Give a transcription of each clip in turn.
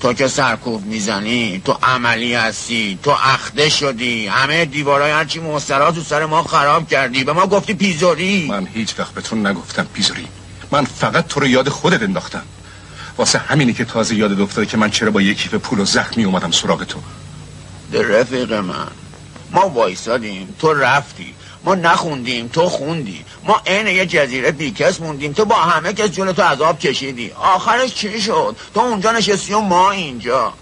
تو که سرکوب می‌زنی تو عملی هستی تو اخده شدی همه دیوارای هرچی مسترا تو سر ما خراب کردی به ما گفتی پیزوری. من هیچ وقت به تو نگفتم پیزوری. من فقط تو رو یاد خودت انداختم. واسه همینی که تازه یاد افتاده که من چرا با یکی به پول و زخمی اومدم سراغ تو. در رفیق من ما وایسادیم تو رفتی. ما نخوندیم تو خوندی. ما عین یه جزیره بیکس موندیم. تو با همه کس جون تو عذاب کشیدی. آخرش چی شد؟ تو اونجا نشستی و ما اینجا.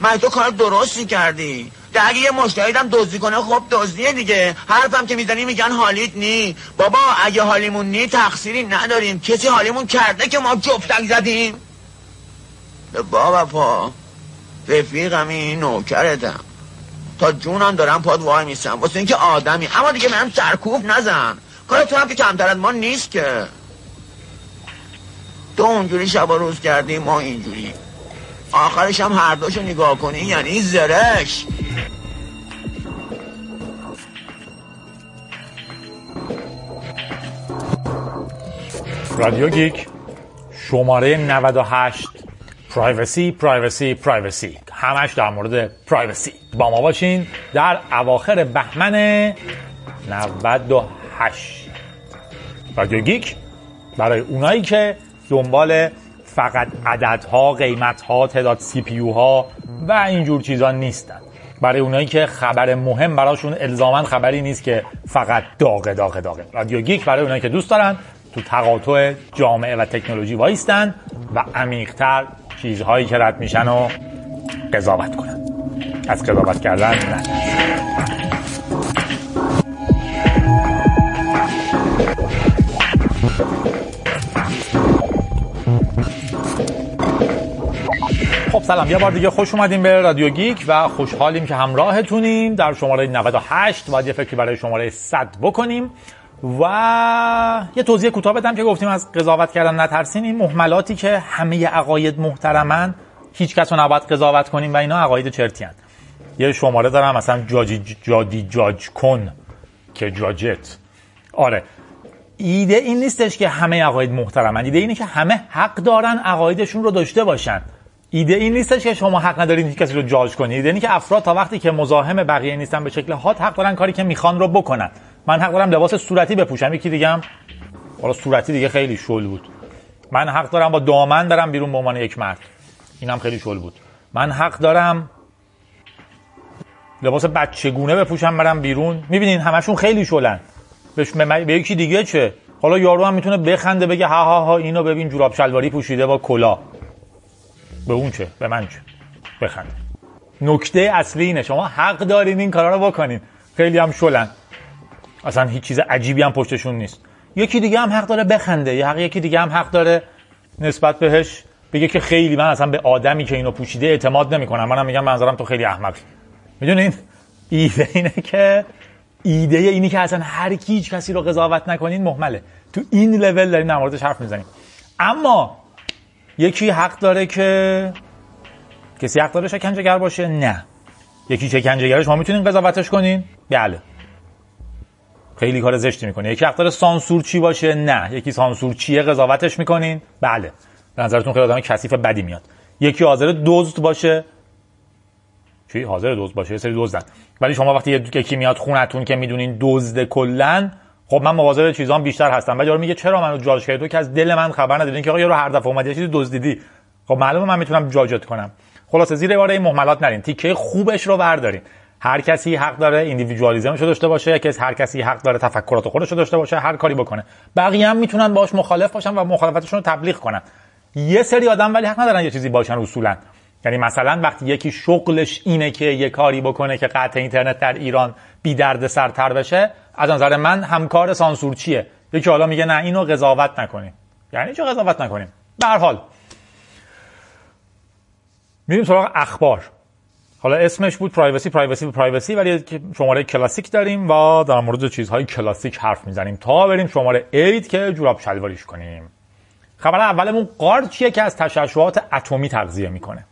من تو کار درستی کردی؟ اگه یه مشتهیدم دزدی کنه خب دزدیه دیگه. حرفم که می‌زنی میگن حالیت نی. بابا اگه حالیمون نی تقصیری نداریم. کسی حالیمون کرده که ما جفتک زدیم؟ بابا پا رفیقم این نوکرتم. تا جونم دارم پاد وای میسم واسه اینکه آدمی. اما دیگه من سرکوب نزن. کار تو هم که کمتر از ما نیست که. تو اونجوری شب روز کردی ما اینجوری. آخرش هم هر دوشو نگاه کنی یعنی زرش. رادیو گیک شماره 98 privacy privacy privacy همش در مورد privacy با ما باشین در اواخر بهمن 98 رادیو گیک برای اونایی که دنبال فقط عددها قیمتها تعداد CPU ها و اینجور چیزا نیستن. برای اونایی که خبر مهم براشون الزاما خبری نیست که فقط داغه داغه داغه. رادیو گیک برای اونایی که دوست دارن تو تقاطع جامعه و تکنولوژی وایستن و عمیقتر چیزهایی که رد میشن و قضاوت کنن. از قضاوت کردن نه. خب سلام یه بار دیگه خوش اومدیم به رادیو گیک و خوشحالیم که همراهتونیم در شماره 98 باید یه فکری برای شماره 100 بکنیم و یه توضیح کوتاه بدم که گفتیم از قضاوت کردن نترسین این محملاتی که همه عقاید محترمن هیچ کس رو نباید قضاوت کنیم و اینا عقاید چرتی هن. یه شماره دارم مثلا جاجی جادی جاج کن که جاجت. آره. ایده این نیستش که همه عقاید محترمن. ایده اینه که همه حق دارن عقایدشون رو داشته باشن. ایده این نیستش که شما حق ندارین هیچ کسی رو جاج کنید ایده اینه که افراد تا وقتی که مزاحم بقیه نیستن به شکل هات حق دارن کاری که می‌خوان رو بکنن. من حق دارم لباس صورتی بپوشم. یکی دیگه هم حالا صورتی دیگه خیلی شل بود. من حق دارم با دامن برم بیرون به عنوان یک مرد. اینم خیلی شل بود. من حق دارم لباس بچگونه بپوشم برم بیرون. می‌بینین همشون خیلی شلن. به, یکی دیگه چه؟ حالا یارو هم می‌تونه بخنده بگه ها ها ها اینو ببین جوراب شلواری پوشیده با کلا به اون چه؟ به من چه؟ بخنده. نکته اصلی اینه. شما حق دارین این کارا رو بکنین. خیلی هم شلن. اصلا هیچ چیز عجیبی هم پشتشون نیست. یکی دیگه هم حق داره بخنده. یا یکی دیگه هم حق داره نسبت بهش بگه که خیلی من اصلا به آدمی که اینو پوشیده اعتماد نمی‌کنم. منم میگم منظرم تو خیلی احمقی می‌دونین؟ ایده اینه که ایده اینی که اصلا هر کی هیچ کسی رو قضاوت نکنین محمله تو این لول داریم در موردش حرف می‌زنیم. اما یکی حق داره که کسی حق داره شکنجهگر باشه؟ نه. یکی شکنجهگرش ما می‌تونیم قضاوتش کنین؟ بله. خیلی کار زشتی می‌کنه. یکی حق داره سانسور چی باشه؟ نه. یکی سانسور چیه قضاوتش می‌کنین؟ بله. به نظرتون خیلی آدم کثیف بدی میاد. یکی حاضر دزد باشه. چی حاضر دزد باشه؟ یه سری دزدن ولی شما وقتی یکی میاد خونتون که می‌دونین دزد کلن خب من مواظب چیزام بیشتر هستم. ولی یارو میگه چرا منو جاج کردی؟ که از دل من خبر ندیدین که آقا یارو هر دفعه اومد یه چیزی دزدیدی. خب معلومه من می‌تونم جاجت کنم. خلاصه زیر بار این مهملات نرین. تیکه خوبش رو بردارین. هر کسی حق داره ایندیویدوالیسمش داشته باشه. که هر کسی حق داره تفکرات خودش رو داشته باشه. هر کاری بکنه. بقیه هم می‌تونن باش مخالف باشن و مخالفتشون رو تبلیغ کنن. یه سری آدم ولی حق ندارن یه چیزی باشن اصولا. یعنی مثلا وقتی یکی شغلش اینه که یه کاری بکنه که قطع اینترنت در ایران بی درد سرتر بشه از نظر من همکار سانسور چیه؟ یکی حالا میگه نه اینو قضاوت نکنیم. یعنی چه قضاوت نکنیم؟ به حال. میریم سراغ اخبار. حالا اسمش بود privacy privacy privacy ولی شماره کلاسیک داریم و در مورد چیزهای کلاسیک حرف می‌زنیم. تا بریم شماره 8 که جوراب شلواریش کنیم. خبر اولمون قارچیه که از تشعشعات اتمی تغذیه می‌کنه.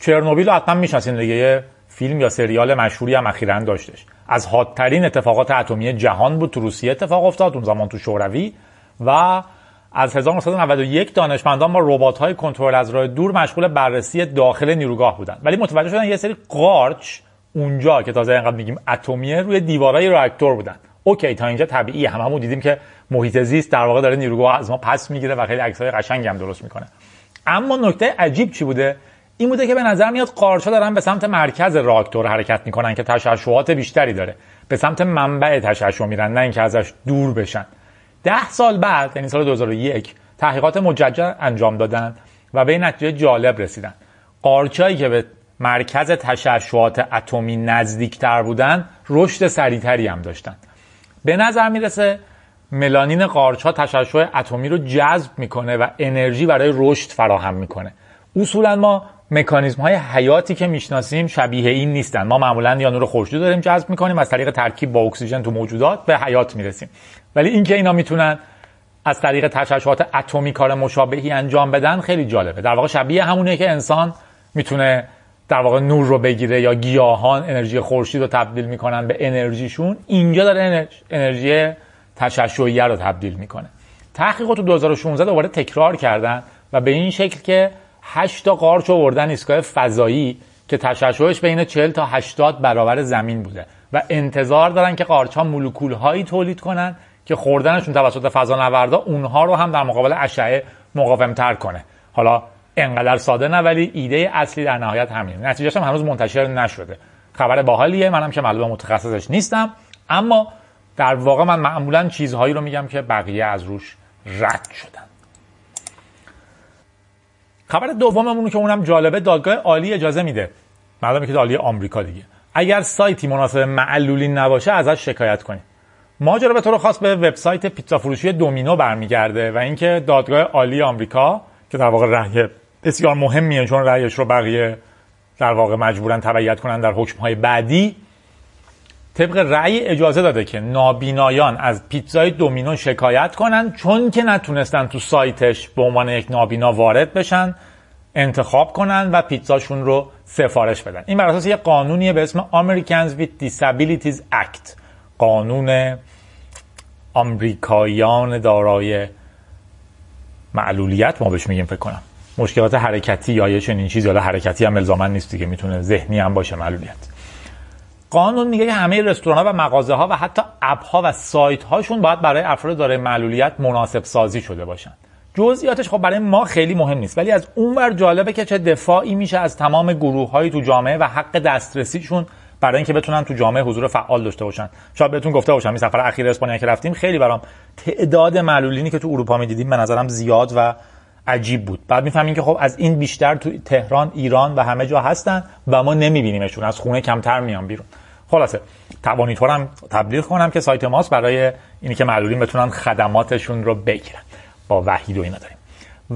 چرنوبیل رو حتما می‌شناسین دیگه یه فیلم یا سریال مشهوری هم اخیرا داشتش. از حادترین اتفاقات اتمی جهان بود تو روسیه اتفاق افتاد اون زمان تو شوروی. و از 1991 دانشمندان با ربات های کنترل از راه دور مشغول بررسی داخل نیروگاه بودن. ولی متوجه شدن یه سری قارچ اونجا که تازه اینقدر میگیم اتمیه روی دیوارای راکتور بودن. اوکی تا اینجا طبیعیه. هممون هم دیدیم که محیط زیست در واقع داره نیروگاه از ما پس می‌گیره و خیلی عکسای قشنگی هم درست می‌کنه. اما نکته عجیب چی بوده؟ این بوده که به نظر میاد قارچا دارن به سمت مرکز راکتور حرکت می‌کنن که تشعشعات بیشتری داره. به سمت منبع تشعشع میرن نه اینکه ازش دور بشن. ده سال بعد یعنی سال 2001 تحقیقات مجدد انجام دادن و به نتیجه جالب رسیدن. قارچایی که به مرکز تشعشعات اتمی نزدیکتر بودن رشد سریعتری هم داشتن. به نظر می‌رسه ملانین قارچ تشعشع اتمی رو جذب می‌کنه و انرژی برای رشد فراهم می‌کنه. اصولا ما مکانیزم های حیاتی که می‌شناسیم شبیه این نیستن. ما معمولا یا نور خورشید داریم جذب می‌کنیم از طریق ترکیب با اکسیژن تو موجودات به حیات می‌رسیم. ولی اینکه اینا می‌تونن از طریق تشعشعات اتمی کار مشابهی انجام بدن خیلی جالبه. در واقع شبیه همونه که انسان می‌تونه در واقع نور رو بگیره یا گیاهان انرژی خورشید رو تبدیل می‌کنن به انرژیشون اینجا داره انرژی تشعشعیه رو تبدیل می‌کنه. تحقیقات تو 2016 دوباره تکرار کردن و به این شکل که 8 تا قارچ آوردن ایستگاه فضایی که تشعشعش بین 40 تا 80 برابر زمین بوده و انتظار دارن که قارچ ها مولکول هایی تولید کنن که خوردنشون توسط فضانوردا اونها رو هم در مقابل اشعه مقاومتر کنه. حالا انقدر ساده نه ولی ایده اصلی در نهایت همینه. نتیجهش هم هنوز منتشر نشده. خبر باحالیه. منم که معلومه متخصصش نیستم. اما در واقع من معمولا چیزهایی رو میگم که بقیه از روش رد شدن. خبر دوممون که اونم جالبه دادگاه عالی اجازه میده. معلومه که عالی آمریکا دیگه. اگر سایتی مناسب معلولین نباشه ازش شکایت کنید ماجرا به طور خاص به وبسایت پیتزا فروشی دومینو برمیگرده و اینکه دادگاه عالی آمریکا که در واقع رأی بسیار مهمیه. چون رأیش رو بقیه در واقع مجبورن تبعیت کنن در حکمهای بعدی. طبق رأی اجازه داده که نابینایان از پیتزای دومینو شکایت کنن چون که نتونستن تو سایتش به عنوان یک نابینا وارد بشن انتخاب کنن و پیتزاشون رو سفارش بدن. این بر اساس یک قانونیه به اسم Americans with Disabilities Act. قانون آمریکایان دارای معلولیت. ما بهش میگیم فکر کنم. مشکلات حرکتی یا یه چنین چیزی حالا حرکتی هم الزاما نیست که می‌تونه ذهنی هم باشه معلولیت. قانون میگه که همه رستوران ها و مغازه ها و حتی اپ ها و سایت هاشون باید برای افراد دارای معلولیت مناسب سازی شده باشن. جزئیاتش خب برای ما خیلی مهم نیست ولی از اونور جالبه که چه دفاعی میشه از تمام گروه های تو جامعه و حق دسترسیشون برای اینکه بتونن تو جامعه حضور فعال داشته باشن. شاید بهتون گفته باشم این سفر اخیر اسپانیا که رفتیم خیلی برام تعداد معلولینی که تو اروپا می‌دیدیم به نظرم زیاد و عجیب بود. بعد می‌فهمیم که خب از این بیشتر تو تهران ایران و همه جا هستن و ما نمیبینیمشون. از خونه کمتر میان بیرون. خلاصه توانیتورم تبلیغ کنم که سایت ماست برای اینی که معلولین بتونن خدماتشون رو بگیرن. با وحید و اینا داریم.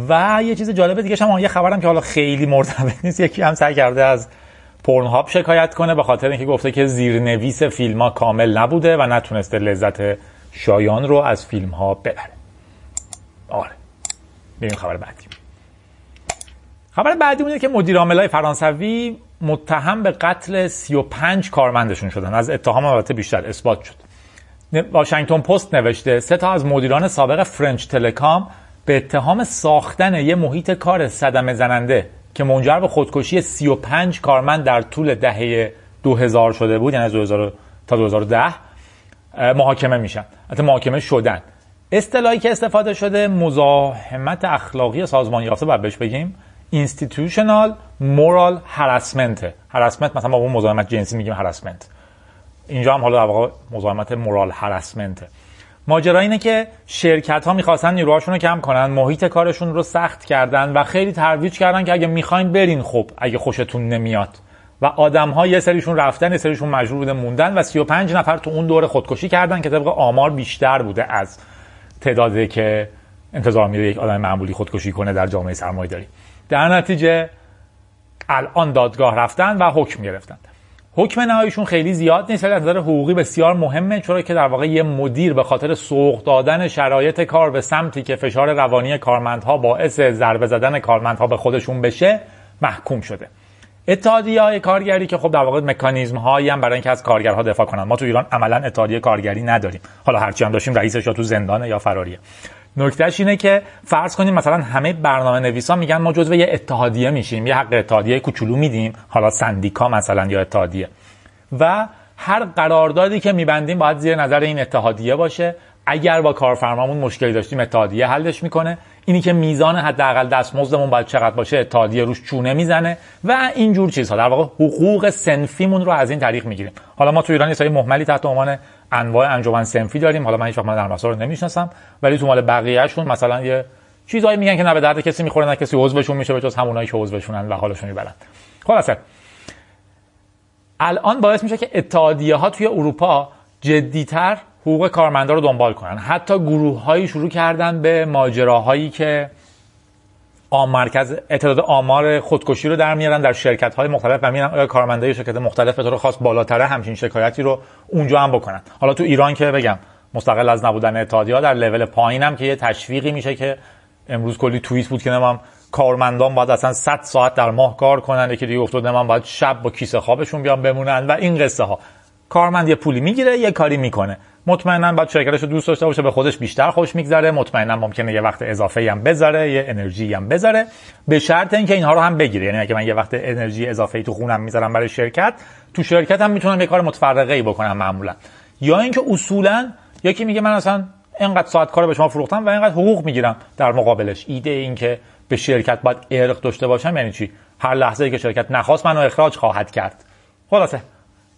و یه چیز جالب دیگه هم یه خبرم که حالا خیلی مرتبط نیست یکی هم سعی کرده از پورن شکایت کنه به خاطر اینکه گفته که زیرنویس فیلم ها کامل نبوده و نتونسته لذت شایان رو از فیلم ها ببره. آره. بریم خبر بعدی. خبر بعدی اونه که مدیر عاملای فرانسوی متهم به قتل 35 کارمندشون شدن. از اتهام البته بیشتر اثبات شد. واشنگتن پست نوشته سه تا از مدیران سابق فرنچ تلکام به اتهام ساختن یه محیط کار صدمه زننده که منجر به خودکشی 35 کارمند در طول دهه 2000 شده بود یعنی از 2000 تا 2010 محاکمه میشن. حتی محاکمه شدن. اصطلاحی که استفاده شده مزاحمت اخلاقی سازمان یافته باید بهش بگیم institutional moral harassment. Harassment مثلا با اون مزاحمت جنسی میگیم harassment. اینجا هم حالا در واقع مزاحمت مورال هرسمنت ماجرا اینه که شرکت ها می‌خواستن نیروهاشون رو کم کنن محیط کارشون رو سخت کردن و خیلی ترویج کردن که اگه می‌خواین برین خب اگه خوشتون نمیاد. و آدم ها یه سریشون رفتن یه سریشون مجبور بوده موندن و 35 نفر تو اون دوره خودکشی کردن که طبق آمار بیشتر بوده از تعدادی که انتظار میره یک آدم معمولی خودکشی کنه در جامعه سرمایه داری. در نتیجه الان دادگاه رفتن و حکم گرفتن. حکم نهاییشون خیلی زیاد نیست ولی از نظر حقوقی بسیار مهمه چرا که در واقع یه مدیر به خاطر سوق دادن شرایط کار به سمتی که فشار روانی کارمندها باعث ضربه زدن کارمندها به خودشون بشه محکوم شده. اتحادیه های کارگری که خب در واقع مکانیزم هایی هم برای اینکه از کارگرها دفاع کنن. ما تو ایران عملا اتحادیه کارگری نداریم. حالا هرچی هم داشتیم رئیسش یا تو زندانه یا فراریه نکتهش اینه که فرض کنیم مثلا همه برنامه نویسا میگن ما جزو یه اتحادیه میشیم یه حق اتحادیه کوچولو میدیم حالا سندیکا مثلا یا اتحادیه. و هر قراردادی که میبندیم باید زیر نظر این اتحادیه باشه. اگر با کارفرمامون مشکلی داشتیم اتحادیه حلش می‌کنه. اینی که میزان حداقل دستمزدمون باید چقدر باشه اتحادیه روش چونه می‌زنه و اینجور چیزها. در واقع حقوق سنفیمون رو از این طریق می‌گیریم. حالا ما تو ایران یه سری محملی تحت عنوان انواع انجمن سنفی داریم. حالا من هیچ وقت در رو نمی‌شناسم ولی تو مال بقیه‌شون مثلا یه چیزایی میگن که نه به درد کسی می‌خوره نه کسی عضوشون میشه به جز همونایی که عضوشونن و حالشون می‌برن خلاصه. الان باعث میشه که اتحادیه ها توی اروپا جدیتر حقوق کارمندا رو دنبال کنن. حتی گروه هایی شروع کردن به ماجراهایی که مرکز اعتداد آمار خودکشی رو در میارن در شرکت های مختلف و میرن کارمندای شرکت مختلف به طور خاص بالاتره همچین شکایتی رو اونجا هم بکنن. حالا تو ایران که بگم مستقل از نبودن اتحادیه در لول پایینم که یه تشویقی میشه که امروز کلی توییت بود که نمام کارمندان باید اصلا 100 ساعت در ماه کار کنن که دیگه افتاده من باید شب با کیسه خوابشون بیان بمونن و این قصه ها کارمند یه پولی می‌گیره یه کاری می‌کنه. مطمئنا باید شرکتش رو دوست داشته باشه به خودش بیشتر خوش میگذره. مطمئنا ممکنه یه وقت اضافه هم بذاره یه انرژی هم بذاره به شرط اینکه اینها رو هم بگیره. یعنی اگه من یه وقت انرژی اضافه ای تو خونم می‌ذارم برای شرکت تو شرکت هم می‌تونم یه کار متفرقه ای بکنم معمولا. یا اینکه اصولا یکی میگه من اصلا اینقدر ساعت کار به شما فروختم و اینقدر حقوق می‌گیرم. در مقابلش ایده این که به شرکت باید ارق داشته باشم یعنی چی؟ هر لحظه ای که شرکت نخواست منو اخراج خواهد کرد. خلاصه.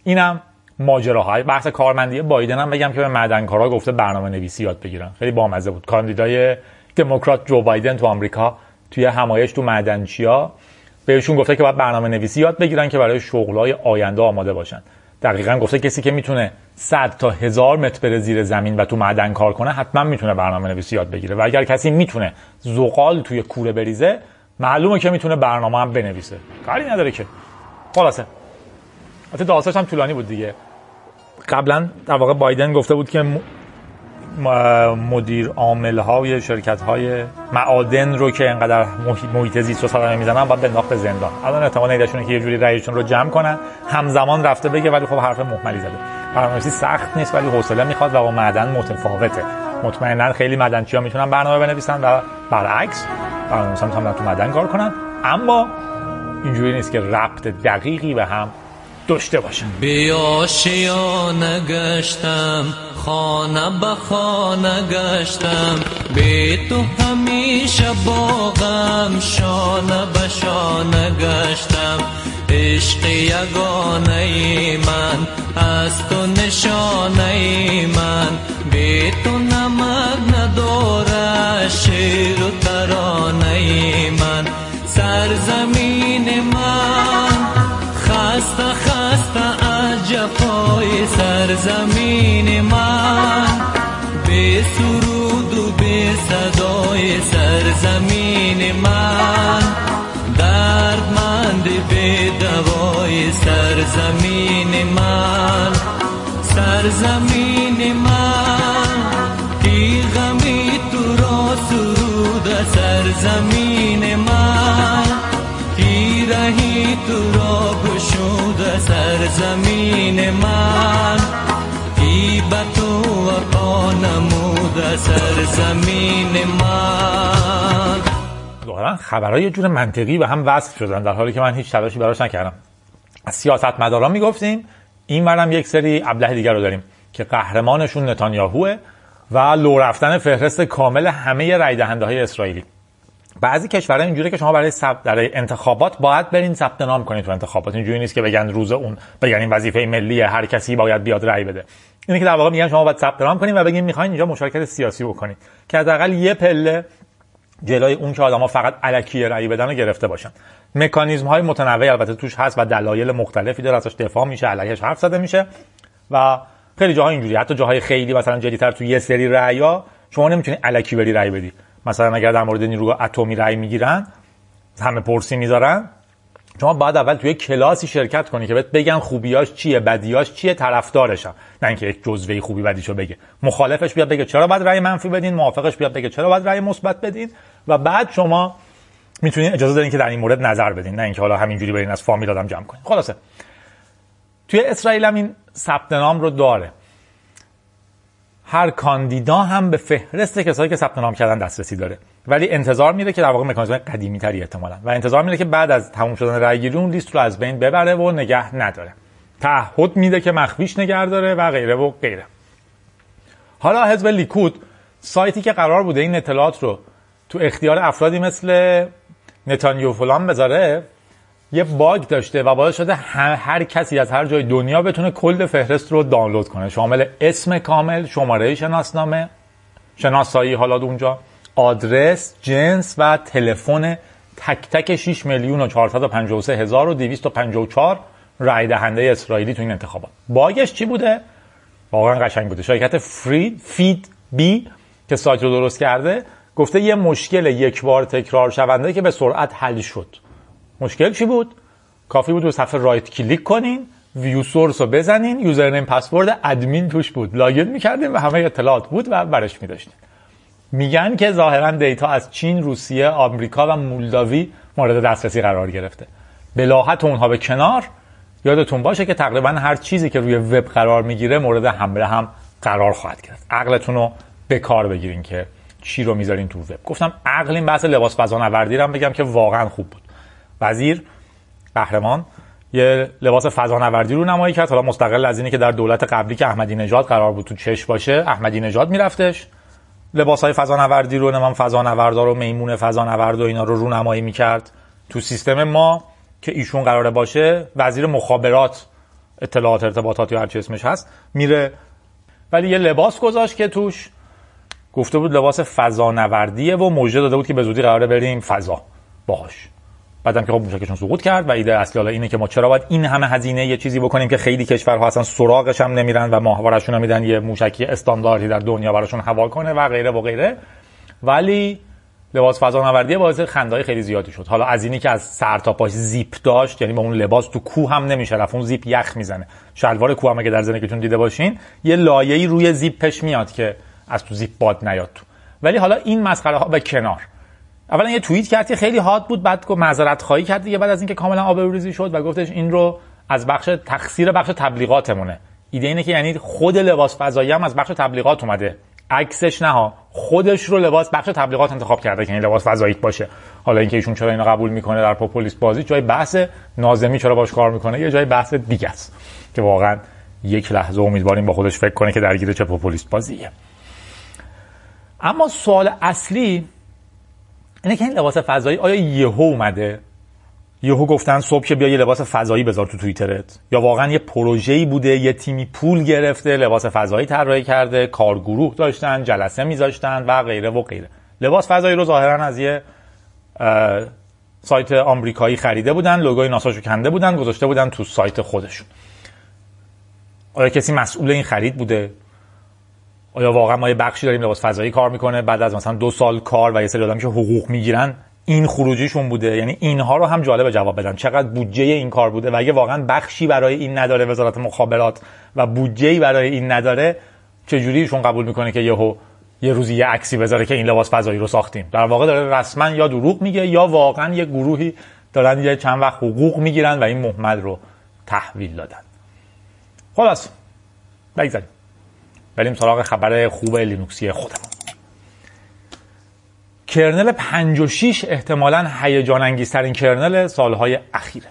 اینم ماجراهای بحث کارمندی بایدن هم بگم که به معدنکارا گفته برنامه نویسی یاد بگیرن. خیلی بامزه بود. کاندیدای دموکرات جو بایدن تو آمریکا توی همایش تو معدنچیا بهشون گفته که باید برنامه نویسی یاد بگیرن که برای شغلای آینده آماده باشن. دقیقا گفته کسی که می‌تونه 100 تا هزار متر بره زیر زمین و تو معدن کار کنه حتما می‌تونه برنامه نویسی یاد بگیره. و اگر کسی می‌تونه زغال توی کوره بریزه معلومه که می‌تونه برنامه هم بنویسه. کاری نداره که. خلاصه. البته داستانش هم طولانی بود دیگه. قبلا در واقع بایدن گفته بود که مدیر عامل های شرکت های معادن رو که انقدر محیط زیست رو صدمه می‌زنن باید بنداخت به زندان. الان احتمال ایدهشونه که یه جوری رأیشون رو جمع کنن. همزمان رفته بگه ولی خب حرف محملی زده. برنامه‌نویسی سخت نیست ولی حوصله می‌خواد و با معدن متفاوته. مطمئنا خیلی ها می‌تونن برنامه بنویسن و برعکس برنامه‌نویسا می‌تونن تو معدن کار کنن. اما اینجوری نیست که ربط دقیقی به هم داشته باشن بیاشیا نگشتم خانه به خانه گشتم. به تو همیشه باغم شانه به شانه گشتم. عشق یگانه من از تو نشانه من. به تو نمک نداره شیر و ترانه من. سرزمین من جفای سرزمین من به سرود و به صدای سرزمین من. دردمند به دوای سرزمین من. سرزمین من کی غمی تو را سرود سرزمین سرزمین من. کی به تو وفا نمود سرزمین من. خبرهای یه جور منطقی به هم وصل شدن در حالی که من هیچ تلاشی براش نکردم. از سیاست مداران می‌گفتیم این برم یک سری ابله دیگر رو داریم که قهرمانشون نتانیاهوه و لو رفتن فهرست کامل همه رای دهنده های اسرائیلی. بعضی کشورها اینجوری که شما برای سب در انتخابات باید برین ثبت نام کنید تو انتخابات. اینجوری نیست که بگن روز اون بگن این وظیفه ملیه هر کسی باید بیاد رای بده. اینه که در واقع میگن شما باید ثبت نام کنید و بگین می‌خواین اینجا مشارکت سیاسی بکنید که حداقل یه پله جلوی اون که آدما فقط الکی رأی بدن رو گرفته باشن. مکانیزم های متنوعی البته توش هست و دلایل مختلفی داره. ازش دفاع میشه علیهش حرف زده میشه و خیلی جاها اینجوری حتی جاهای خیلی مثلا جدیتر تو یه سری رأیا شما نمی‌تونی الکی بری رأی بدی. مثلا اگر در مورد نیروی اتمی رأی می‌گیرن همه پرسی می‌ذارن. شما باید اول توی کلاسی شرکت کنی که بهت بگن خوبیاش چیه بدیاش چیه طرفدارشم. نه اینکه یک جزوه خوبی بدیشو بگه. مخالفش بیاد بگه چرا باید رأی منفی بدین موافقش بیاد بگه چرا باید رأی مثبت بدین. و بعد شما می‌تونین اجازه دارین که در این مورد نظر بدین. نه اینکه حالا همینجوری برین از فامیل آدم جمع کنین. خلاصه. توی اسرائیل هم این ثبت رو داره. هر کاندیدا هم به فهرست کسایی که ثبت نام کردن دسترسی داره. ولی انتظار میره که در واقع مکانیزم قدیمی تری احتمالا. و انتظار میره که بعد از تموم شدن رای گیری اون لیست رو از بین ببره و نگه نداره. تعهد میده که مخفیش نگه داره و غیره و غیره. حالا حزب لیکود سایتی که قرار بوده این اطلاعات رو تو اختیار افرادی مثل نتانیو فلان بذاره یه باگ داشته و باعث شده هر, کسی از هر جای دنیا بتونه کل فهرست رو دانلود کنه. شامل اسم کامل شماره شناسنامه شناسایی حالا اونجا آدرس جنس و تلفن تک تک 6 میلیون و 453 هزار و 254 رای دهنده اسرائیلی تو این انتخابات. باگش چی بوده؟ واقعا قشنگ بوده. شرکت فری فید بی که سایت رو درست کرده گفته یه مشکل یک بار تکرار شونده که به سرعت حل شد. مشکل چی بود؟ کافی بود رو صفحه right click کنین view source رو بزنین username password admin توش بود. login می‌کردیم و همه اطلاعات بود و برش میداشتین. میگن که ظاهرا data از چین، روسیه، آمریکا و مولداوی مورد دسترسی قرار گرفته. بلاحت اونها به کنار. یادتون باشه که تقریبا هر چیزی که روی وب قرار می‌گیره مورد حمله هم قرار خواهد گرفت. عقلتون رو به کار بگیرین که چی رو می‌ذارین تو وب. گفتم عقل این بحث لباس فضانوردی رو بگم که واقعا خوب بود. وزیر قهرمان یه لباس فضانوردی رو نمایی کرد. حالا مستقل از اینی که در دولت قبلی که احمدی نژاد قرار بود تو چش باشه احمدی نژاد میرفتش. لباس های فضانوردی رو نمام فضانوردار و میمون فضانورد و اینا رو رونمایی می‌کرد. تو سیستم ما که ایشون قراره باشه وزیر مخابرات اطلاعات ارتباطات یا هر چی اسمش هست میره. ولی یه لباس گذاشت که توش گفته بود لباس فضانوردیه و موجه داده بود که به زودی قراره بریم فضا. باهاش بعدم که خب موشکشون سقوط کرد و ایده اصلی حالا اینه که ما چرا باید این همه هزینه یه چیزی بکنیم که خیلی کشورها اصلا سراغش هم نمیرن و ماهوارشون میدن یه موشکی استانداردی در دنیا براشون حوال کنه و غیره و غیره. ولی لباس فضانوردی باعث خندای خیلی زیادی شد. حالا از اینی که از سر تا پاش زیپ داشت یعنی با اون لباس تو کوه هم نمیشه رفت اون زیپ یخ می‌زنه. شلوار کوه هم اگه در زندگیتون دیده باشین یه لایه‌ای روی زیپش میاد که از تو زیپ باد نیاد تو. ولی حالا این مسخره ها به کنار. اولا یه توییت کرد که خیلی حاد بود بعد گفت معذرت خواهی کرد دیگه بعد از اینکه کاملا آبروریزی شد و گفتش این رو از بخش تقصیر بخش تبلیغاتمونه. ایده اینه که یعنی خود لباس فضایی هم از بخش تبلیغات اومده. عکسش نه خودش رو لباس بخش تبلیغات انتخاب کرده که این لباس فضایی باشه. حالا اینکه ایشون چرا اینو قبول می‌کنه در پوپولیست بازی جای بحث نازمی چرا باش کار می‌کنه یه جای بحث دیگه است که واقعا یک لحظه امیدواریم با خودش فکر کنه که درگیر چه پوپولیست بازیه. اما سوال اصلی اینه که این لباس فضایی آیا یهو اومده؟ یهو گفتن صبح که بیا یه لباس فضایی بذار تو توییترت. یا واقعا یه پروژه‌ای بوده یه تیمی پول گرفته لباس فضایی طراحی کرده کارگروه داشتن جلسه میذاشتن و غیره و غیره. لباس فضایی رو ظاهرا از یه سایت آمریکایی خریده بودن لوگوی ناساشو کنده بودن گذاشته بودن تو سایت خودشون. آیا کسی مسئول این خرید بوده؟ آیا واقعا ما یه بخشی داریم لباس فضایی کار می‌کنه بعد از مثلا دو سال کار و یه سری آدم که حقوق می‌گیرن این خروجیشون بوده؟ یعنی اینها رو هم جالب جواب بدن. چقدر بودجه این کار بوده؟ و اگه واقعا بخشی برای این نداره وزارت مخابرات و بودجه برای این نداره چجوری ایشون قبول می‌کنه که یهو یه روزی یه عکسی بذاره که این لباس فضایی رو ساختیم؟ در واقع داره رسما یا دروغ میگه یا واقعا یه گروهی دارن یه چند وقت حقوق می‌گیرن و این محمد رو تحویل دادن. خلاص. بگذاریم. بریم سراغ خبر خوب لینوکسی خودمون. کرنل 56 احتمالا هیجان انگیزترین کرنل سالهای اخیره.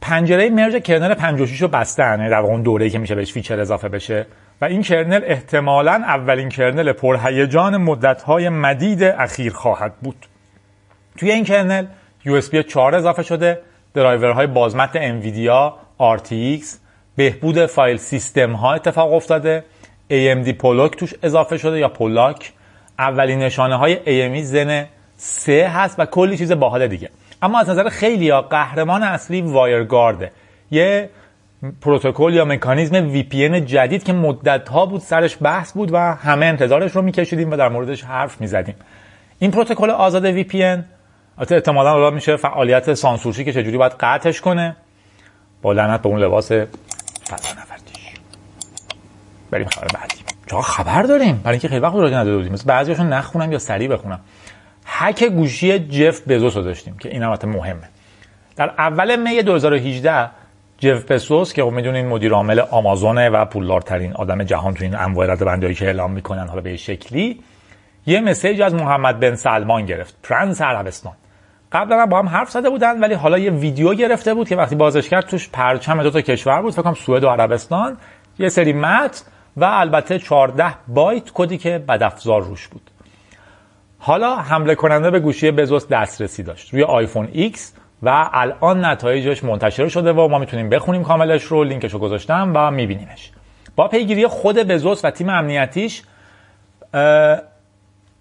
پنجره merge kernel 56 رو بستن یعنی در اون دوره‌ای که میشه بهش feature اضافه بشه. و این kernel احتمالا اولین kernel پرهیجان مدت‌های مدید اخیر خواهد بود. توی این کرنل USB 4 اضافه شده درایورهای بازمت انویدیا RTX بهبود فایل سیستم ها اتفاق افتاده. AMD پولاک توش اضافه شده یا پولاک اولین نشانه های AMD Zen 3 هست و کلی چیز باحال دیگه. اما از نظر خیلی ها قهرمان اصلی وایرگارده. یه پروتکل یا مکانیزم VPN جدید که مدت ها بود سرش بحث بود و همه انتظارش رو میکشیدیم و در موردش حرف می‌زدیم. این پروتکل آزاد VPN احتمالا میشه فعالیت سانسورشی که چجوری باید قطعش کنه. با لعنت به اون لباس فضا نوردیش بریم خبر بعدی. چرا خبر داریم؟ برای اینکه خیلی وقت راجع نداده بودیم. مثل بعضیاشون نخونم یا سریع بخونم. هک گوشی جف بزوس رو داشتیم که این البته مهمه. در اول می 2018 جف بسوس که خب می‌دونین مدیر عامل آمازونه و پولدارترین آدم جهان تو این انواع رده که اعلام می‌کنن حالا به شکلی یه مسیج از محمد بن سلمان گرفت. پرنس عربستان. قبلا با هم حرف زده بودن ولی حالا یه ویدیو گرفته بود که وقتی بازش کرد توش پرچم دو تا کشور بود. فکر کنم سوئد و عربستان. یه سری متن و البته 14 بایت کدی که بدافزار روش بود. حالا حمله کننده به گوشی بزوس دسترسی داشت. روی آیفون X و الان نتایجش منتشر شده و ما می‌تونیم بخونیم کاملش رو لینکش رو گذاشتم و میبینیمش. با پیگیری خود بزوس و تیم امنیتیش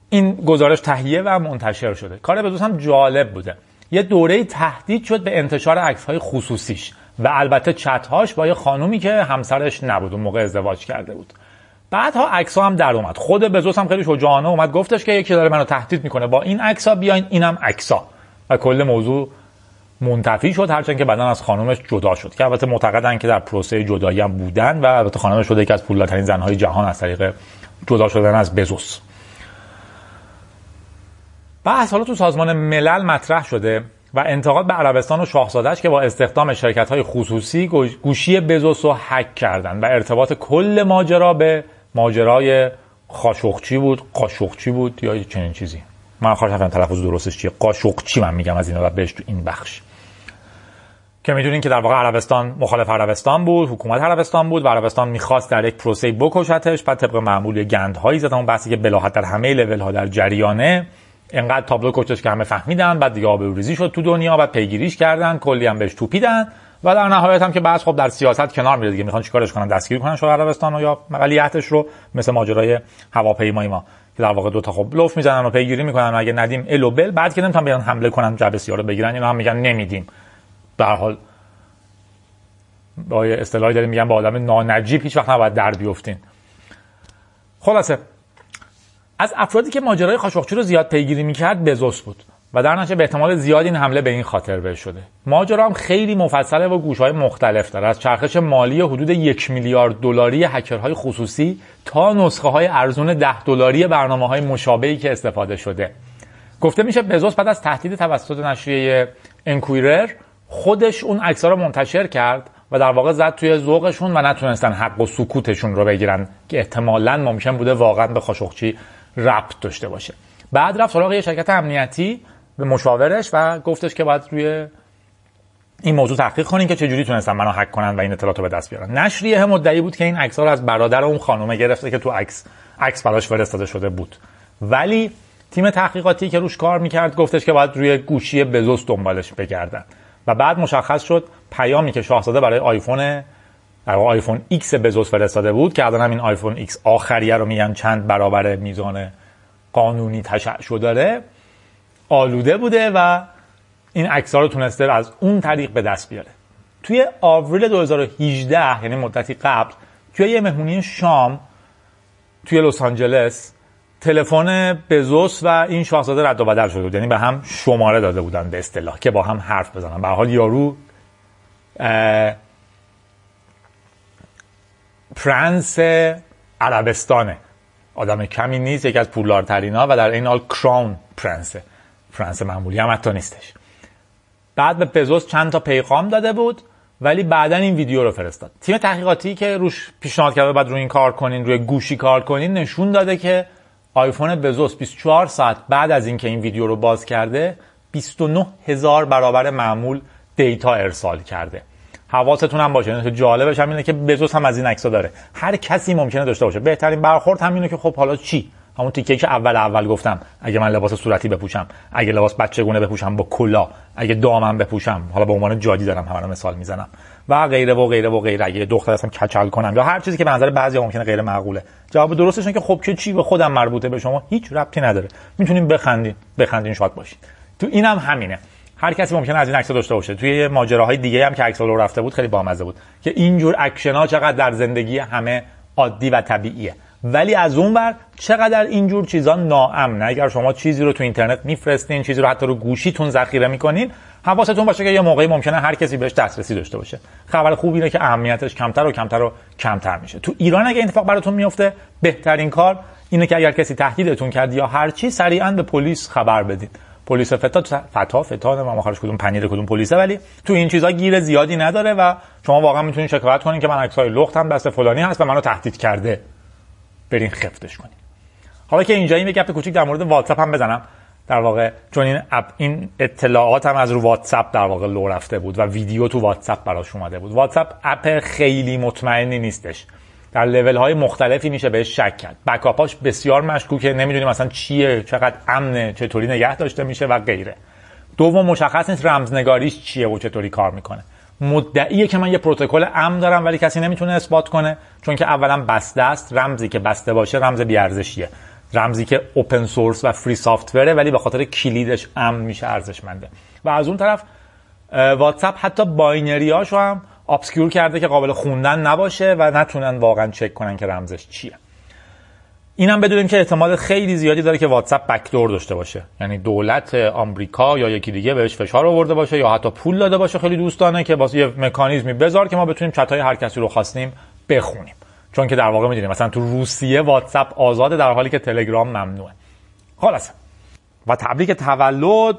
این گزارش تهیه و منتشر شده. کار بزوس هم جالب بوده. یه دوره تهدید شد به انتشار عکس های خصوصیش و البته چتهاش با یه خانومی که همسرش نبود اون موقع ازدواج کرده بود. بعدها عکس هم در اومد. خود بزوس هم خیلی شجاعانه اومد. گفتش که یکی داره منو تهدید می‌کنه. با این عکس ها بیاین اینم عکس و کل موضوع منتفی شد. هرچند که بعدا از خانومش جدا شد. که البته معتقدن که در پروسه جدایی هم بودن و البته خانومش شده یکی از پولدارترین زنهای جهان از طریق جدا شدن از بزوس. بحث حالا تو سازمان ملل مطرح شده و انتقاد به عربستان و شاهزادهش که با استخدام شرکت های خصوصی گوشی بزوس رو حک کردن و ارتباط کل ماجرا به ماجرای خاشخچی بود قاشقچی بود یا چنین چیزی. من خواهش نفهم تلفظ درستش چیه؟ قاشقچی من میگم از اینا و بهش تو این بخش. که می‌دونین که در واقع عربستان مخالف عربستان بود حکومت عربستان بود و عربستان می‌خواست در یک پروسه بکشتش بعد طبق معمول گندهایی زدن اون بحثی که بلاحت در همه لول ها در جریانه انقدر تابلو کشتش که همه فهمیدن بعد دیگه آبروریزی شد تو دنیا بعد پیگیریش کردن کلی هم بهش توپیدن. و در نهایت هم که بعض خب در سیاست کنار میره دیگه می‌خوان چیکارش کنن؟ دستگیر کنن شاه عربستان و یا ولیعتش رو مثل ماجرای هواپیمای ما. که در واقع دو تا خب لوف می‌زنن و پیگیری می‌کنن. و اگه ندیم الو بل بعد که نمی‌تونن بیان حمله کنن جبه سیاه رو بگیرن اینا هم میگن نمیدیم. به حال با اصطلاحی داریم میگن با آدم نانجیب هیچ وقت نباید در بیفتین. خلاصه از افرادی که ماجرای خاشقچی رو زیاد پیگیری می‌کرد بزوس بود. و در نتیجه به احتمال زیاد این حمله به این خاطر بهش شده. ماجرا هم خیلی مفصله و گوشهای مختلف داره. از چرخش مالی حدود یک میلیارد دلاری هکرهای خصوصی تا نسخه های ارزون ده دلاری برنامه های مشابهی که استفاده شده. گفته میشه بزوس بعد از تهدید توسط نشریه انکویرر خودش اون عکس رو منتشر کرد و در واقع زد توی ذوقشون و نتونستن حق و سکوتشون رو بگیرن که احتمالا ممکن بوده واقعا به خاشقچی ربط داشته باشه. بعد رفت سراغ یه شرکت امنیتی به مشاورش و گفتش که باید روی این موضوع تحقیق کنین که چجوری تونستن منو هک کنن و این اطلاعات رو به دست بیارن. نشریه مدعی بود که این عکس رو از برادر اون خانومه گرفته که تو عکس عکس براش فرستاده شده بود. ولی تیم تحقیقاتی که روش کار می‌کرد گفتش که باید روی گوشی بزوس دنبالش بگردن. و بعد مشخص شد پیامی که شاهزاده برای آیفون در آیفون X بزوس فرستاده بود که الان این آیفون X آخریه رو میگن چند برابر میزان قانونی تشعشع داره آلوده بوده و این عکس رو تونسته از اون طریق به دست بیاره. توی آوریل 2018 یعنی مدتی قبل توی یه مهمونی شام توی لس آنجلس تلفن بزوس و این شاهزاده رد و بدل شده بود. یعنی به هم شماره داده بودن به اصطلاح که با هم حرف بزنن. به حال یارو پرنس عربستانه. آدم کمی نیست یکی از پولدارترین ها و در این حال crown prince ه. پرنس معمولی هم حتی نیستش. بعد به بزوس چند تا پیغام داده بود ولی بعدا این ویدیو رو فرستاد. تیم تحقیقاتی که روش پیشنهاد کرده بعد روی این کار کنین روی گوشی کار کنین نشون داده که آیفون بزوس 24 ساعت بعد از اینکه این ویدیو رو باز کرده 29 هزار برابر معمول دیتا ارسال کرده. حواستون هم باشه. که جالبش هم اینه که بزوس هم از این عکسا داره. هر کسی ممکنه داشته باشه. بهترین برخورد همینه که خب حالا چی؟ همون تیکه که اول اول گفتم. اگه من لباس صورتی بپوشم اگه لباس بچگونه بپوشم با کلا. اگه دامم بپوشم. حالا به عنوان جادی دارم همه مثال می‌زنم. و غیره و غیره و غیره. اگه دختر هستم کچل کنم یا هر چیزی که به نظر بعضی ممکنه غیر معقوله. جواب درستش اینه که خب که چی؟ به خودم مربوطه به شما. هیچ ربطی نداره. می‌تونیم بخندین بخندین شاد باشین. تو اینم همینه. هر کسی ممکنه از این عکس داشته باشه. توی ماجراهای دیگه هم که عکس رو رفته بود خیلی بامزه بود که اینجور ها چقدر در زندگی همه عادی و طبیعیه. ولی از اون بر چقدر اینجور چیزا ناامنه. اگر شما چیزی رو تو اینترنت میفرستین چیزی رو حتی رو گوشیتون ذخیره می‌کنین حواستون باشه که یه موقعی ممکنه هر کسی بهش دسترسی داشته باشه. خبر خوب اینه که اهمیتش کمتر و کمتر و کمتر میشه. تو ایران اگه اتفاق براتون میفته بهترین کار اینه که اگر کسی تهدیدتون کرد یا هر چی سریعا به پلیس خبر بدید پلیس فتا فتا فتا نمی‌دونم آخرش کدوم پنیر کدوم پلیسه ولی تو این چیزا گیر زیادی نداره و شما واقعا می‌تونید شکایت کنین که من عکسای لختم دست فلانی هست و منو تهدید کرده. برین خفتش کنین. حالا که اینجا این یک گپ کوچیک در مورد واتساپ هم بزنم. در واقع چون این app این اطلاعات هم از رو واتساپ در واقع لو رفته بود و ویدیو تو واتساپ براش اومده بود. واتساپ app خیلی مطمئنی نیستش. در لول های مختلفی میشه بهش شک کرد. بکاپاش بسیار مشکوکه. نمی‌دونیم مثلا چیه چقدر امنه چطوری نگه داشته میشه و غیره. دوم مشخص نیست رمزنگاریش چیه و چطوری کار می‌کنه. مدعیه که من یه پروتکل امن دارم ولی کسی نمی‌تونه اثبات کنه چون که اولا بسته است. رمزی که بسته باشه رمز بیارزشیه. رمزی که اوپن سورس و فری سافتوره ولی به خاطر کلیدش امن میشه ارزشمنده. و از اون طرف واتساپ حتی باینریاشو هم obscure کرده که قابل خوندن نباشه و نتونن واقعا چک کنن که رمزش چیه. اینم بدونیم که احتمال خیلی زیادی داره که واتساپ backdoor داشته باشه. یعنی دولت آمریکا یا یکی دیگه بهش فشار آورده باشه یا حتی پول داده باشه. خیلی دوستانه که واسه یه مکانیزمی بذار که ما بتونیم چتای هر کسی رو خواستیم بخونیم. چون که در واقع می‌دونیم مثلا تو روسیه واتساپ آزاده در حالی که تلگرام ممنوعه. خلاصه. و تبریک تولد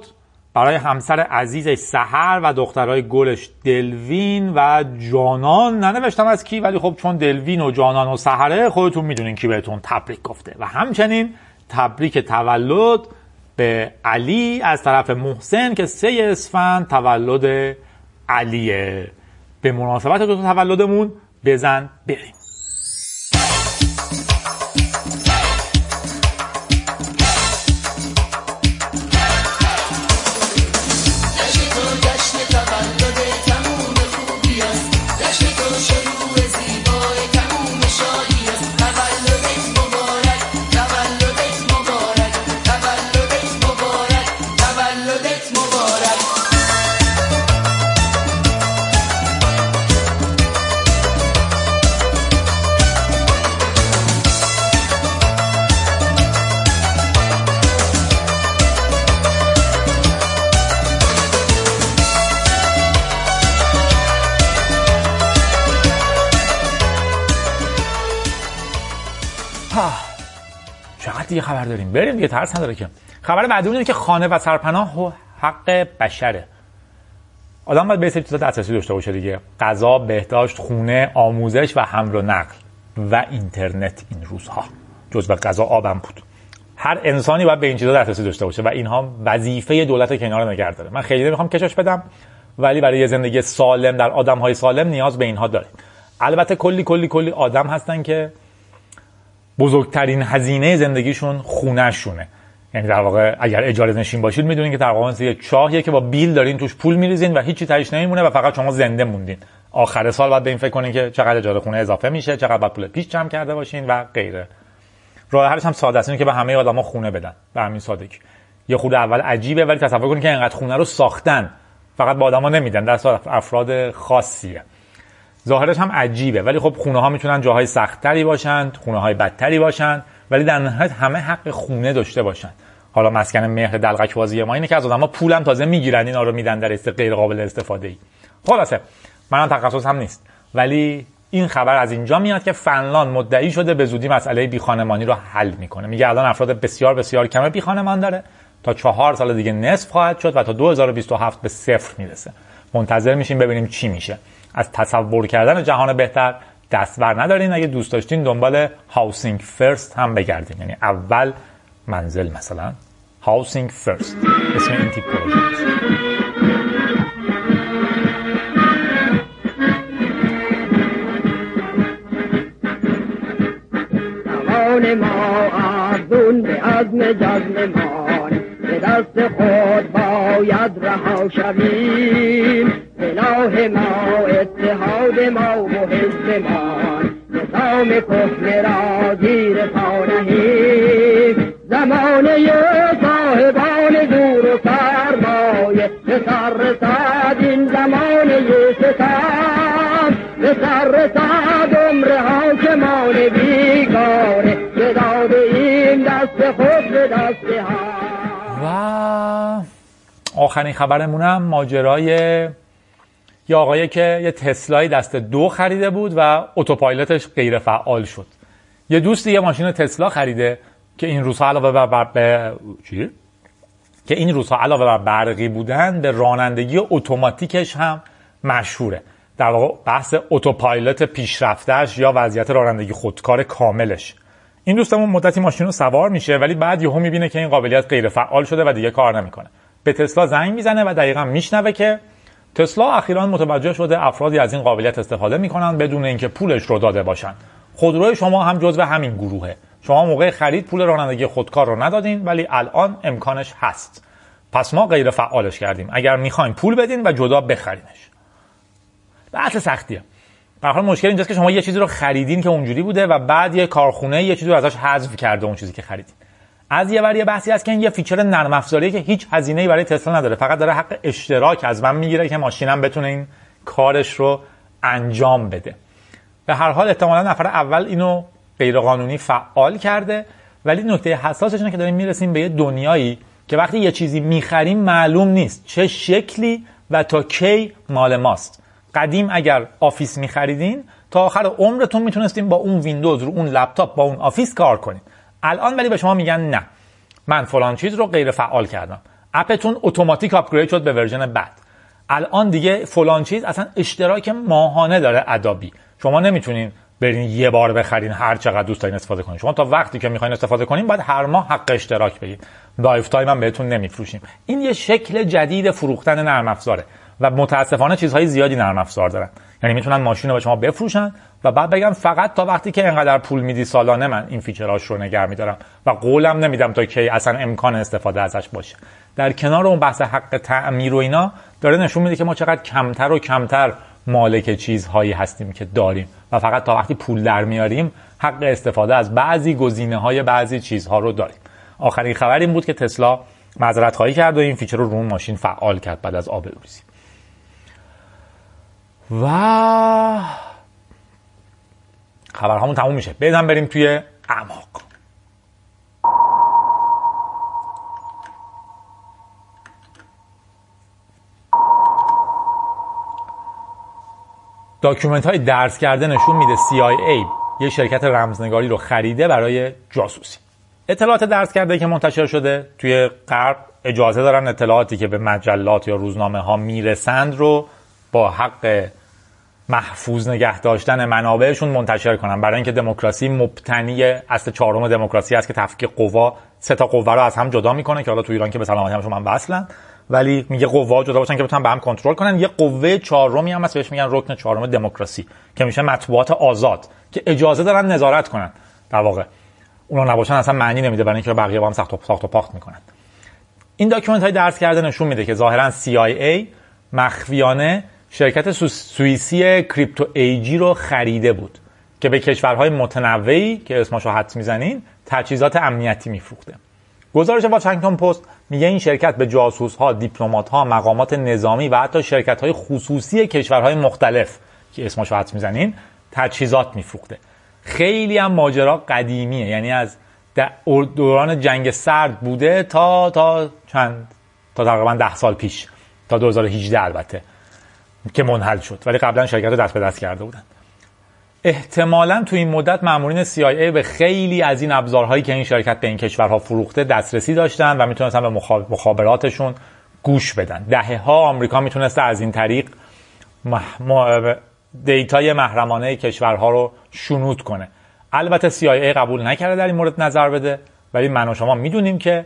برای همسر عزیزش سحر و دخترای گلش دلوین و جانان. ننوشتم از کی ولی خب چون دلوین و جانان و سحره خودتون می‌دونین کی بهتون تبریک گفته. و همچنین تبریک تولد به علی از طرف محسن که سه اسفند تولد علیه. به مناسبت دو تولدمون بزن بریم. چقدر دیگه خبر داریم بریم دیگه ترس نداره که. خبر بعدی اینه که خانه و سرپناه حق بشره. آدم باید به سری چیزا دسترسی داشته باشه دیگه. غذا بهداشت خونه آموزش و حمل و نقل و اینترنت این روزها. جز و غذا آبم بود. هر انسانی باید به این چیزا دسترسی داشته باشه و اینها وظیفه دولت کنار نگه داره. من خیلی نمی‌خوام کشش بدم ولی برای زندگی سالم در آدم های سالم نیاز به اینها داره البته کلی کلی کلی آدم هستن که بزرگترین هزینه زندگیشون خونهشونه. یعنی در واقع اگر اجاره نشین باشید می‌دونین که در واقع یک چاهیه که با بیل دارین توش پول میریزین و هیچی تهش نمیمونه و فقط شما زنده موندین. آخر سال باید به این فکر کنین که چقدر اجاره خونه اضافه میشه چقدر باید پول پیش جمع کرده باشین و غیره. راه حلش هم ساده است که به همه آدما خونه بدن. به همین سادگی. یه خود اول عجیبه ولی تصور کنید که اینقدر خونه رو ساختن. فقط به آدما نمیدن. در افراد خاصیه. ظاهرش هم عجیبه. ولی خب خونه ها می‌تونن جاهای سختتری باشند خونه های بدتری باشند ولی در نهایت همه حق خونه داشته باشند حالا مسکن مهر دلقک بازی ما اینه که از آدم‌ها پولم تازه می‌گیرن اینا رو میدن در است غیر قابل استفاده ای خلاصه منم تخصص هم نیست. ولی این خبر از اینجا میاد که فنلاند مدعی شده به زودی مسئله بی خانمانی رو حل می‌کنه. میگه الان افراد بسیار بسیار کم بی خانمان داره. تا چهار سال دیگه نصف خواهد شد و تا 2027 به صفر می‌رسه. منتظر میشیم ببینیم چی میشه. از تصور کردن جهان بهتر دست بر ندارین. اگه دوست داشتین دنبال Housing First هم بگردین. یعنی اول منزل مثلا Housing First اسم این تیپ ما ارزون به عزم جزم مان به دست خود باید رها شویم. اله ما اتحاد ما و حزب ما نظام کفر را زیر پا نهیم زمانه صاحبان دور و سرمایه به سر رسد این زمانه ستم به سر رسد عمر حاکمان بیگانه که داده این دست خود به دست هم و آخرین خبرمونم ماجرای یه آقایی که یه تسلای دست دو خریده بود و اتوپایلوتش غیر فعال شد. یه دوستی یه ماشین تسلا خریده که این روزها علاوه بر به چی؟ که این روزها علاوه بر برقی بودن به رانندگی اتوماتیکش هم مشهوره. در واقع بحث اتوپایلوت پیشرفتش یا وضعیت رانندگی خودکار کاملش. این دوستمون مدتی ماشین رو سوار میشه ولی بعد یهو می‌بینه که این قابلیت غیر فعال شده و دیگه کار نمی‌کنه. به تسلا زنگ می‌زنه و دقیقا میشنوه که تسلا اخیرا متوجه شده افرادی از این قابلیت استفاده می‌کنن بدون اینکه پولش رو داده باشن. خودروی شما هم جزو همین گروهه. شما موقع خرید پول رانندگی خودکار رو ندادین ولی الان امکانش هست. پس ما غیر فعالش کردیم. اگر می‌خواین پول بدین و جدا بخرینش. بحث سختیه. به حال مشکل اینجاست که شما یه چیزی رو خریدین که اونجوری بوده و بعد یه کارخونه یه چیزی رو ازش حذف کرده اون چیزی که خریدین. از یه یه بحثی هست که این یه feature نرم افزاریه که هیچ هزینه‌ای برای تسلا نداره. فقط داره حق اشتراک از من می‌گیره که ماشینم بتونه این کارش رو انجام بده. به هر حال احتمالا نفر اول اینو غیرقانونی فعال کرده ولی نکته حساسش اینه که داریم می‌رسیم به یه دنیایی که وقتی یه چیزی می‌خریم معلوم نیست چه شکلی و تا کی مال ماست. قدیم اگر آفیس میخریدین تا آخر عمرتون می‌تونستین با اون ویندوز رو اون لپتاپ با اون آفیس کار کنین. الان ولی به شما میگن نه. من فلان چیز رو غیر فعال کردم. app تون اتوماتیک upgrade شد به version بعد. الان دیگه فلان چیز اصلا اشتراک ماهانه داره Adobe. شما نمی‌تونین برین یه بار بخرین هر چقدر دوست دارین استفاده کنین. شما تا وقتی که می‌خواین استفاده کنین باید هر ماه حق اشتراک بگیرید lifetime هم بهتون نمیفروشیم. این یه شکل جدید فروختن نرم افزاره. و متاسفانه چیزهای زیادی نرم افزار دارن. یعنی می‌تونن ماشین رو به شما بفروشن و بعد بگم فقط تا وقتی که انقدر پول میدی سالانه من این feature هاش رو نگه میدارم و قولم نمیدم تا کی اصلا امکان استفاده ازش باشه. در کنار اون بحث حق تعمیر و اینا داره نشون میده که ما چقدر کمتر و کمتر مالک چیزهایی هستیم که داریم و فقط تا وقتی پول در میاریم حق استفاده از بعضی گزینه های بعضی چیزها رو داریم. آخرین خبر این بود که تسلا معذرت خواهی کرد و این فیچر رو رو ماشین فعال کرد بعد از آبروریزی و خبرهامون تموم میشه. بدم بریم توی اعماق. داکیومنت های درس کرده نشون میده CIA یه شرکت رمزنگاری رو خریده برای جاسوسی. اطلاعات درس کرده که منتشر شده توی غرب اجازه دارن اطلاعاتی که به مجلات یا روزنامه ها می‌رسند رو با حق محفوظ نگه داشتن منابعشون منتشر کنن. برای اینکه دموکراسی مبتنی اصل چهارم دموکراسی است که تفکیک قوا سه تا قوا رو از هم جدا می‌کنه که حالا تو ایران که به سلامتی همشون من وصلن. ولی میگه قوا جدا باشن که بتونن به هم کنترل کنن. یه قوه چهارمی هم هست بهش میگن رکن چهارم دموکراسی که میشه مطبوعات آزاد که اجازه دارن نظارت کنن. در واقع اونا نباشن اصلا معنی نمیده برای اینکه بقیه با هم ساخت و ساخت و پاخت می‌کنن. این document های درز کرده نشون میده که ظاهرا CIA مخفیانه شرکت سوئیسی Crypto AG رو خریده بود که به کشورهای متنوعی که اسمشو حدس می‌زنین تجهیزات امنیتی میفروخته. گزارش واشنگتن پست میگه این شرکت به جاسوس ها دیپلمات ها مقامات نظامی و حتی شرکت های خصوصی کشورهای مختلف که اسمشو حدس می‌زنین تجهیزات میفروخته. خیلی هم ماجرا قدیمیه. یعنی از دوران جنگ سرد بوده تا تا چند تا تقریبا ده سال پیش. تا 2018 البته. که منحل شد ولی قبلا شرکت رو دست به دست کرده بودن احتمالا تو این مدت مامورین CIA به خیلی از این ابزارهایی که این شرکت به این کشورها فروخته دسترسی داشتن و می‌تونستن به مخابراتشون گوش بدن دهه ها آمریکا می‌تونسته از این طریق. data ی محرمانه کشورها رو شنود کنه البته CIA قبول نکرده در این مورد نظر بده ولی من و شما می‌دونیم که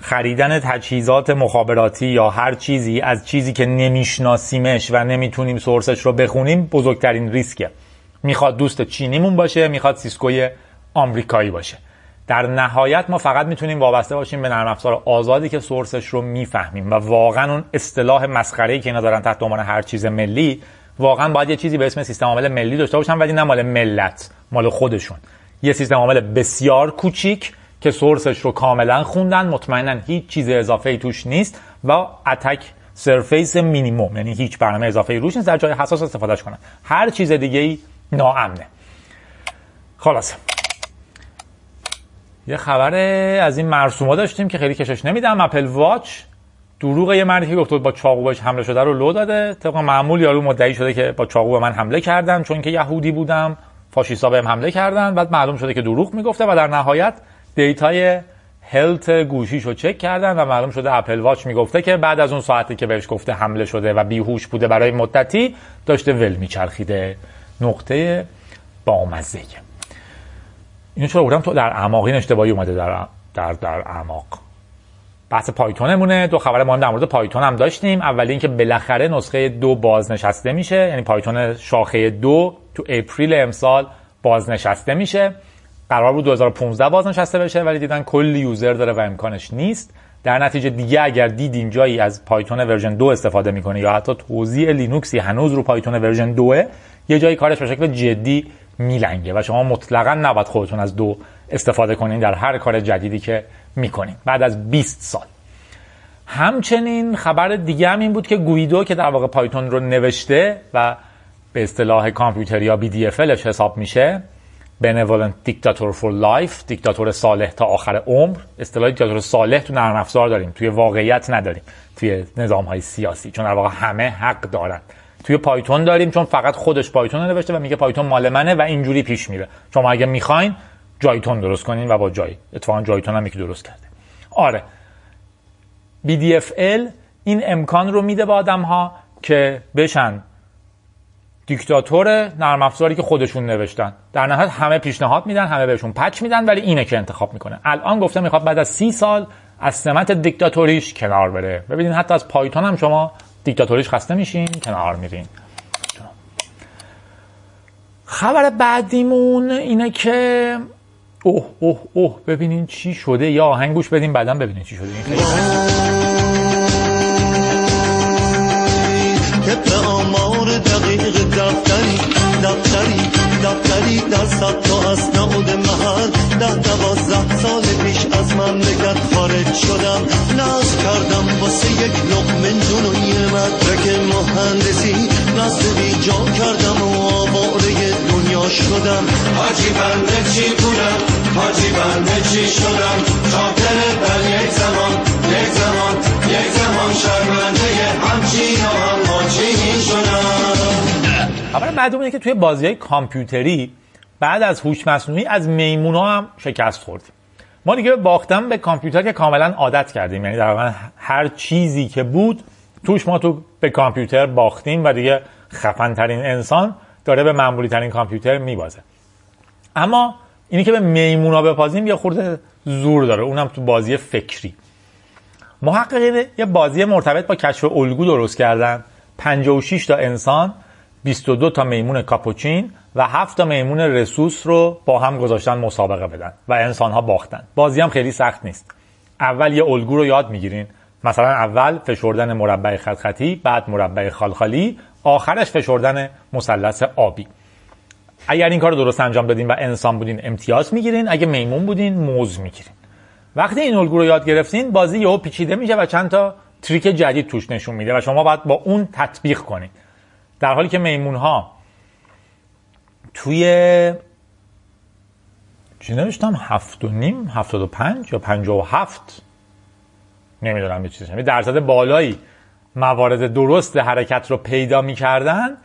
خریدن تجهیزات مخابراتی یا هر چیزی از چیزی که نمیشناسیمش و نمی‌تونیم source ش رو بخونیم بزرگترین ریسکه. می‌خواد دوست چینیمون باشه می‌خواد سیسکوی آمریکایی باشه. در نهایت ما فقط می‌تونیم وابسته باشیم به نرم افزار آزادی که سورسش رو می‌فهمیم و واقعا اون اصطلاح مسخره که اینا دارن تحت عنوان هر چیز ملی واقعا باید یه چیزی به اسم سیستم عامل ملی داشته باشن ولی نه مال ملت مال خودشون. یه سیستم عامل بسیار کوچیک که سورسش رو کاملا خوندن مطمئنا هیچ چیز اضافه توش نیست و اتک سرفیس مینیموم یعنی هیچ برنامه اضافه روش نیست در جای حساس استفادهش کنن. هر چیز دیگه ای ناامنه. خلاص یه خبر از این مرسوما داشتیم که خیلی کشش نمیدم. اپل واچ دروغ یه مردی که گفت با چاقو بهش حمله شده رو لو داده. طبق معمول یارو مدعی شده که با چاقو به من حمله کردن چون که یهودی بودم. فاشیستا بهم حمله کردن. بعد معلوم شده که دروغ می‌گفته و در نهایت data ی health گوشیش رو چک کردن و معلوم شده اپل واچ می‌گفته که بعد از اون ساعتی که بهش گفته حمله شده و بیهوش بوده برای مدتی داشته ول میچرخیده. نکته بامزه. اینو چرا بودم؟ تو در اعماق این اشتباهی اومده در در در اعماق. بحث پایتونمونه. دو خبر مهم در مورد پایتون هم داشتیم. اولی اینکه بالاخره نسخه دو بازنشسته میشه. یعنی پایتون شاخه دو تو اپریل امسال بازنشسته میشه. قرار بود 2015 بازنشسته بشه ولی دیدن کلی user داره و امکانش نیست. در نتیجه دیگه اگر دیدین جایی از پایتون version دو استفاده می‌کنه یا حتی توزیع لینوکسی هنوز رو پایتون version دوه یه جایی کارش به شکل جدی میلنگه و شما مطلقا نباید خودتون از دو استفاده کنین در هر کار جدیدی که می‌کنین. بعد از 20 سال. همچنین خبر دیگه هم این بود که گویدو که در واقع پایتون رو نوشته و به اصطلاح کامپیوتر یا BDFLش حساب میشه Benevolent Dictator for Life دیکتاتور صالح تا آخر عمر. اصطلاح دیکتاتور صالح تو نرم افزار داریم. توی واقعیت نداریم. توی نظام های سیاسی. چون در واقع همه حق دارن. توی پایتون داریم چون فقط خودش پایتون نوشته و میگه پایتون مال منه و اینجوری پیش میره. شما اگه می‌خواین جایتون درست کنین و با جای. اتفاقا جایتون هم یکی درست کرده. آره. BDFL این امکان رو میده به آدم ها که بشن دیکتاتور نرم افزاری که خودشون نوشتن. در نهایت همه پیشنهاد میدن همه بهشون پچ میدن ولی اینه که انتخاب می‌کنه. الان گفته می‌خواد بعد از سی سال از سمت دیکتاتوریش کنار بره. ببینید حتی از پایتون هم شما دیکتاتوریش خسته میشین کنار میرین. خبر بعدیمون اینه که اوه اوه اوه ببینین چی شده؟ یا آهنگوش بدین بعدا ببینین چی شده. این خیلی دقیق دفتری دفتری دفتری در صد تا اسناد محل ده دوازده سال پیش از مملکت خارج شدم. ناز کردم واسه یک لقمه جون و یه مدرک مهندسی. نزد بی جا کردم و آواره دنیا شدم. حاجی بنده چی بودم؟ حاجی بنده چی شدم؟ شاکر در یک زمان یک زمان یک زمان شرمنده همچین و خبر بعدوم اینه که توی بازی های کامپیوتری بعد از هوش مصنوعی از میمونا هم شکست خوردیم ما دیگه باختن به کامپیوتر که کاملا عادت کردیم. یعنی در هر چیزی که بود توش ما تو به کامپیوتر باختیم و دیگه خفن ترین انسان داره به معمولی ترین کامپیوتر میبازه. اما اینی که به میمونا بپازیم یه خورده زور داره. اونم تو بازی فکری. محققین یه بازی مرتبط با کشف الگو درست کردن. 56 تا انسان 22 تا میمون کاپوچین و 7 تا میمون رسوس رو با هم گذاشتن مسابقه بدن و انسان ها باختن. بازی هم خیلی سخت نیست. اول یه الگو رو یاد می‌گیرین. مثلا اول فشردن مربع خط خطی بعد مربع خالخالی آخرش فشردن مثلث آبی. اگر این کار درست انجام دادین و انسان بودین امتیاز می‌گیرین. اگه میمون بودین موز می‌گیرین. وقتی این الگو رو یاد گرفتین بازی یهو پیچیده میشه و چند تا تریک جدید توش نشون میده و شما باید با اون تطبیق کنید در حالی که میمون ها توی چی نوشتم؟ هفت و نیم هفتاد و پنج یا پنج و هفت؟ نمی‌دونم یه چیزی درصد بالایی موارد درست حرکت رو پیدا می‌کردن.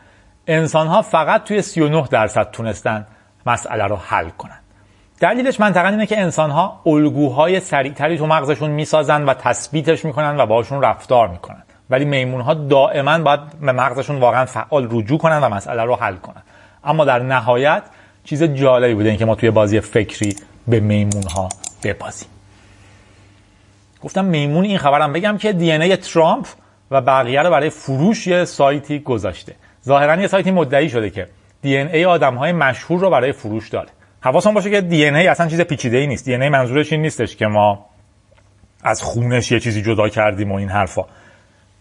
انسان ها فقط توی 39 درصد تونستن مسئله رو حل کنن. دلیلش منطقا اینه که انسان ها الگوهای سریعتری تو مغزشون می‌سازن و تثبیتش می‌کنن و باشون رفتار می‌کنن. ولی میمون ها دائما باید به مغزشون واقعا فعال رجوع کنن و مسئله رو حل کنن. اما در نهایت چیز جالبی بوده اینکه ما توی بازی فکری به میمون ها ببازیم گفتم میمون این خبرم بگم که دی ای ترامپ و بقیه رو برای فروش یه سایتی گذاشته. ظاهرا یه سایتی مدعی شده که دی ای آدم های مشهور رو برای فروش داره. حواسمون باشه که دی ای اصلا چیز پیچیده ای نیست. دی ای منظورش این نیستش که ما از خونش یه چیزی جدا کردیم و این حرفا.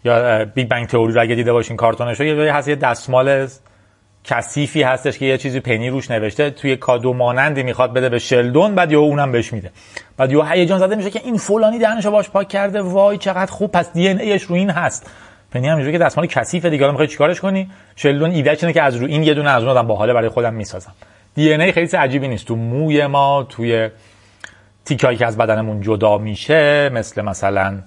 یا Big Bang Theory رو اگه دیده باشین کارتونش یه جایی هست یه دستمال کثیفی هستش که یه چیزی پنی روش نوشته توی کادو مانندی می‌خواد بده به شلدون بعد یه اونم بهش میده. بعد یه هیجان زده میشه که این فلانی دهنشو باش پاک کرده وای چقدر خوب پس DNA ش رو این هست. پنی هم که دستمال کثیفه دیگه می‌خوای چیکارش کنی؟ شلدون ایده اینه که از رو این یه دونه از اون آدم باحاله برای خودم می‌سازم. DNA خیلی عجیبی نیست. تو موی ما توی تیکایی که از بدنمون جدا میشه مثل مثلا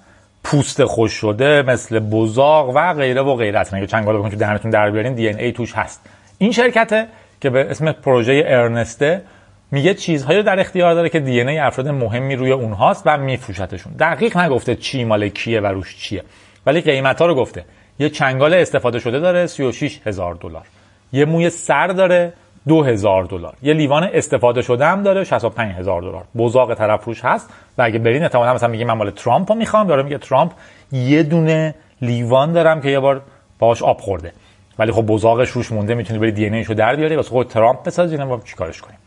پوست خوش شده مثل بزاق و غیره و غیرت که چنگال بکنید تو دهنتون در بیارین دی ای توش هست. این شرکته که به اسم پروژه ارنسته میگه چیزهایی رو در اختیار داره که دی ای افراد مهمی روی اونهاست و میفروشتشون. دقیق نگفته چی مال کیه و روش چیه. ولی قیمت ها رو گفته. یه چنگال استفاده شده داره 36 هزار دلار. یه موی سر داره. 2000 دلار. یه لیوان استفاده شده هم داره 65 هزار دلار. بزاق طرف روش هست و اگه برین احتمالاً مثلا میگه من مال ترامپ رو می‌خوام. داره میگه ترامپ یه دونه لیوان دارم که یه بار باهاش آب خورده. ولی خب بزاقش روش مونده می‌تونی بری دی ان رو در بیاری واسه خود ترامپ بسازی با چیکارش کنیم.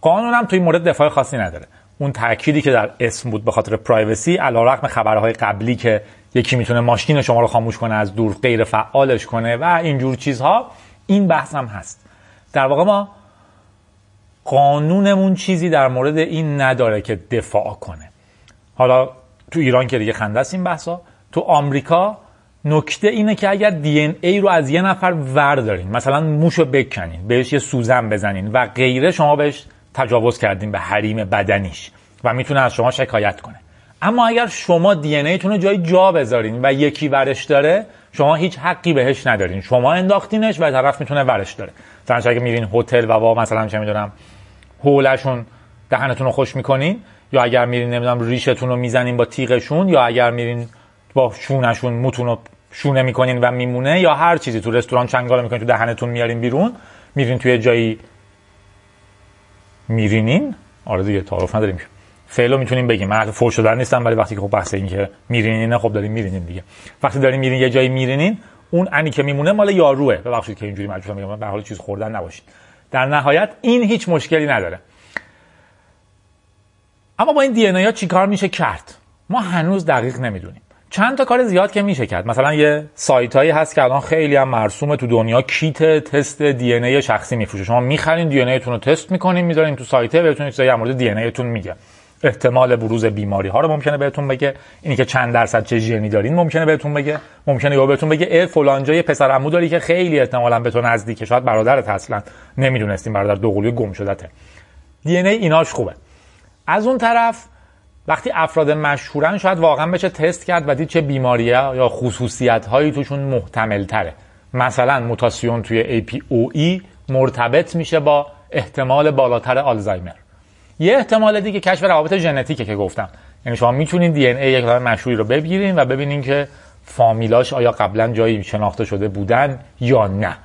قانون هم توی مورد دفاع خاصی نداره. اون تأکیدی که در اسم بود به خاطر پرایوسی علیرغم خبرهای قبلی که یکی می‌تونه ماشین شما رو خاموش کنه از دور غیر فعالش کنه و اینجور چیزها این بحث هم هست. در واقع ما قانونمون چیزی در مورد این نداره که دفاع کنه. حالا تو ایران که دیگه خنده است این بحثا تو آمریکا نکته اینه که اگر دی ان ای رو از یه نفر وردارین مثلا موشو بکنین بهش یه سوزن بزنین و غیره شما بهش تجاوز کردین به حریم بدنیش و می‌تونه از شما شکایت کنه. اما اگر شما دی ان ایتون رو جای جا بذارین و یکی ورش داره شما هیچ حقی بهش ندارین. شما انداختینش و طرف می‌تونه ورش داره. مثلا اگه میرین هتل و با مثلا چه می‌دونم حولشون دهنتون رو خوش می‌کنین یا اگر میرین نمی‌دونم ریشتون رو می‌زنین با تیغشون یا اگر میرین با شونشون موتون رو شونه می‌کنین و میمونه یا هر چیزی تو رستوران چنگال می‌کنین تو دهنتون میارین بیرون میرین توی جایی میرینین. آره دیگه تعارف نداریم فعلو می‌تونیم بگیم. من فوش شدن نیستم ولی وقتی که خب بحث این که میرینین خب داریم میرینین دیگه. وقتی داریم میرین یه جایی میرینین اون انی که میمونه مال یاروه. ببخشید که اینجوری مجبورم میگم به حال چیز خوردن نباشید. در نهایت این هیچ مشکلی نداره. اما با این دی ان چیکار میشه کرد؟ ما هنوز دقیق نمی‌دونیم. چند تا کار زیاد که میشه کرد. مثلا یه سایت هایی هست که الان خیلی هم مرسومه تو دنیا. کیت تست دی ان شخصی میفروشه. شما می‌خرین دی ان رو تست می‌کنین می‌ذارین تو سایت بهتون چیزایی در مورد دی ان تون میگه. احتمال بروز بیماری ها رو ممکنه بهتون بگه. اینی که چند درصد چه ژنی دارین ممکنه بهتون بگه. ممکنه یا بهتون بگه ا فلان جای پسر عمو داری که خیلی احتمالاً به تو نزدیکه. شاید برادرت اصلا. نمی‌دونستین برادر دوقلوی گم شدته. دی ان ایناش خوبه. از اون طرف وقتی افراد مشهورن شاید واقعا بشه تست کرد و دید چه بیماری یا خصوصیت هایی توشون محتمل تره مثلا موتاسیون توی APOE مرتبط میشه با احتمال بالاتر آلزایمر. یه احتمال دیگه کشف روابط ژنتیکه که گفتم. یعنی شما می‌تونید دی ای یک آدم مشهوری رو ببینین و ببینین که فامیلاش آیا قبلا جایی شناخته شده بودن یا نه.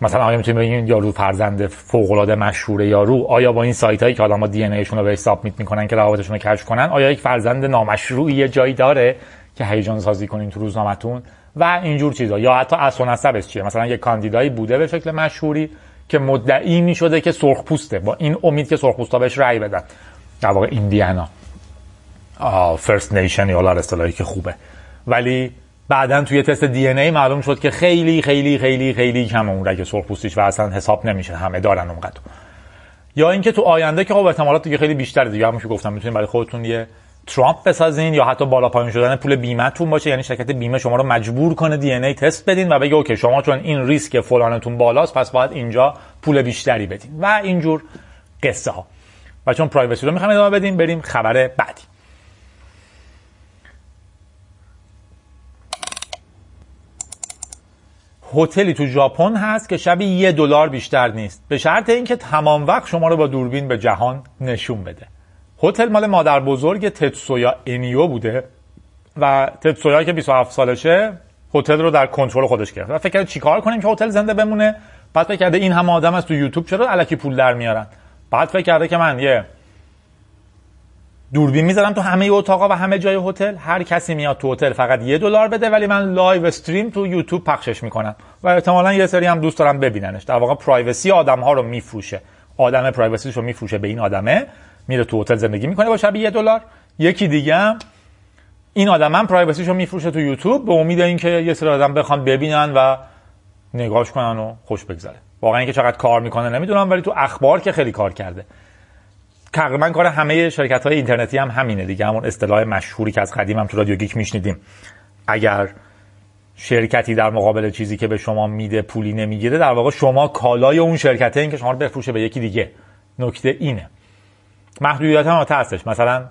مثلا آیا می‌تونیم بگیم یارو فرزند فوق العاده مشهور یارو آیا با این سایت هایی که ما دی ان رو بهش سابمیت می‌کنن که روابطشون رو کشف کنن آیا یک فرزند نامشروعی یه جایی داره که هیجان سازی کنین تو روزنامه‌تون؟ و اینجور چیزا. یا حتی اصل نسبش چیه؟ مثلا یه کاندیدایی بوده به شکل مشهوری که مدعی می شده که سرخ پوسته با این امید که سرخ پوستا بهش رأی بدن. در واقع Indian ها. First Nation یا اصطلاحی که خوبه. ولی بعدا توی تست DNA معلوم شد که خیلی خیلی خیلی خیلی کم اون رگ سرخ پوستیش و اصلا حساب نمیشه. همه دارن اونقدر. یا اینکه تو آینده که خب احتمالات دیگه خیلی بیشتره دیگه. همونش گفتم می‌تونید برای خودتون یه ترامپ بسازین یا حتی بالا پایین شدن پول بیمهتون باشه یعنی شرکت بیمه شما رو مجبور کنه DNA تست بدین و بگه OK شما چون این ریسک فلانتون بالاست پس باید اینجا پول بیشتری بدین. و اینجور قصه ها و چون پرایوسی رو می‌خوام ادامه بدیم بریم خبر بعدی. هتلی تو ژاپن هست که شبی یه دلار بیشتر نیست. به شرط اینکه تمام وقت شما رو با دوربین به جهان نشون بده. هتل مال مادر بزرگ تتسویا انیو بوده و تتسویا که 27 سالشه هتل رو در کنترل خودش گرفت. و فکر کرد چیکار کنیم که هتل زنده بمونه؟ بعد فکر کرده این همه آدم از تو یوتیوب چرا الکی پول در میارن؟ بعد فکر کرده که من یه دوربین می‌ذارم تو همه اتاقا و همه جای هتل. هر کسی میاد تو هتل فقط یه دلار بده ولی من live stream تو یوتیوب پخشش می‌کنم. و احتمالا یه سری هم دوست دارم ببیننش. در واقع privacy آدم ها رو میفروشه. آدم privacy ش رو میفروشه به این آدمه. میره تو هتل زندگی می‌کنه با شب یه دلار. یکی دیگه هم این آدم هم پرایوسیش رو میفروشه تو یوتیوب به امید اینکه یه سری آدم بخوان ببینن و نگاهش کنن و خوش بگذره. واقعا اینکه چقدر کار می‌کنه نمی‌دونم ولی تو اخبار که خیلی کار کرده. تقریبا کار همه شرکت های اینترنتی هم همینه دیگه. همون اصطلاح مشهوری که از قدیم هم تو رادیو گیک میشنیدیم. اگر شرکتی در مقابل چیزی که به شما میده پولی نمی‌گیره در واقع شما کالای اون شرکته این که شما رو بفروشه به یکی دیگه. نکته اینه. محدودیت هم هستش. مثلا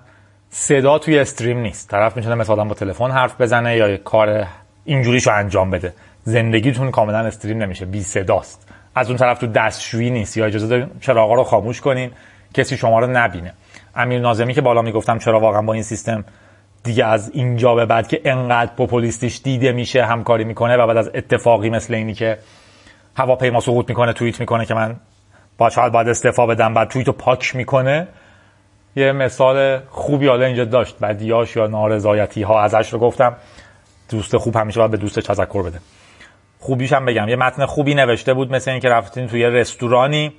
صدا توی استریم نیست. طرف می‌تونه مثلا با تلفن حرف بزنه یا کار اینجوریشو انجام بده. زندگیتون کاملا استریم نمیشه. بی صداست. از اون طرف تو دستشویی نیست. یا اجازه دارین چراغا رو خاموش کنین. کسی شما رو نبینه. امیر نازمی که بالا می‌گفتم چرا واقعا با این سیستم دیگه از اینجا به بعد که انقدر پوپولیستیش دیده میشه همکاری می‌کنه و بعد از اتفاقی مثل اینی که هواپیما سقوط می‌کنه توییت می‌کنه که من با شاید باید استعفا بدم بعد توییتو پاک می‌کنه یه مثال خوبی حالا اینجا داشت. بدیاش یا نارضایتی ها ازش رو گفتم. دوست خوب همیشه باید به دوستش تذکر بده. خوبیش هم بگم. یه متن خوبی نوشته بود مثل اینکه رفتین توی رستورانی.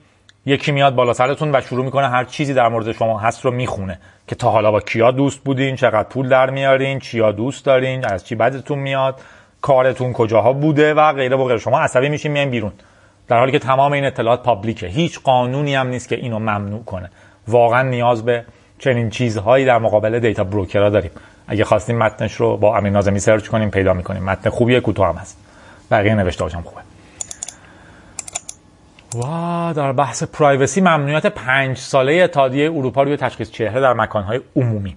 یکی میاد بالا سرتون و شروع می‌کنه هر چیزی در مورد شما هست رو می‌خونه. که تا حالا با کیا دوست بودین چقدر پول در میارین چیا دوست دارین از چی بدتون میاد کارتون کجاها بوده و غیره و غیره. شما عصبی میشین میاین بیرون. در حالی که تمام این اطلاعات public ه. هیچ قانونی هم نیست که اینو ممنوع کنه. واقعا نیاز به چنین چیزهایی در مقابل data broker ها داریم. اگه خواستیم متنش رو با امین نازمی سرچ کنیم پیدا می‌کنیم. متن خوبیه کوتاه هم هست. بقیه نوشته هاشم خوبه. و در بحث privacy ممنوعیت پنج ساله اتحادیه اروپا روی تشخیص چهره در مکانهای عمومی.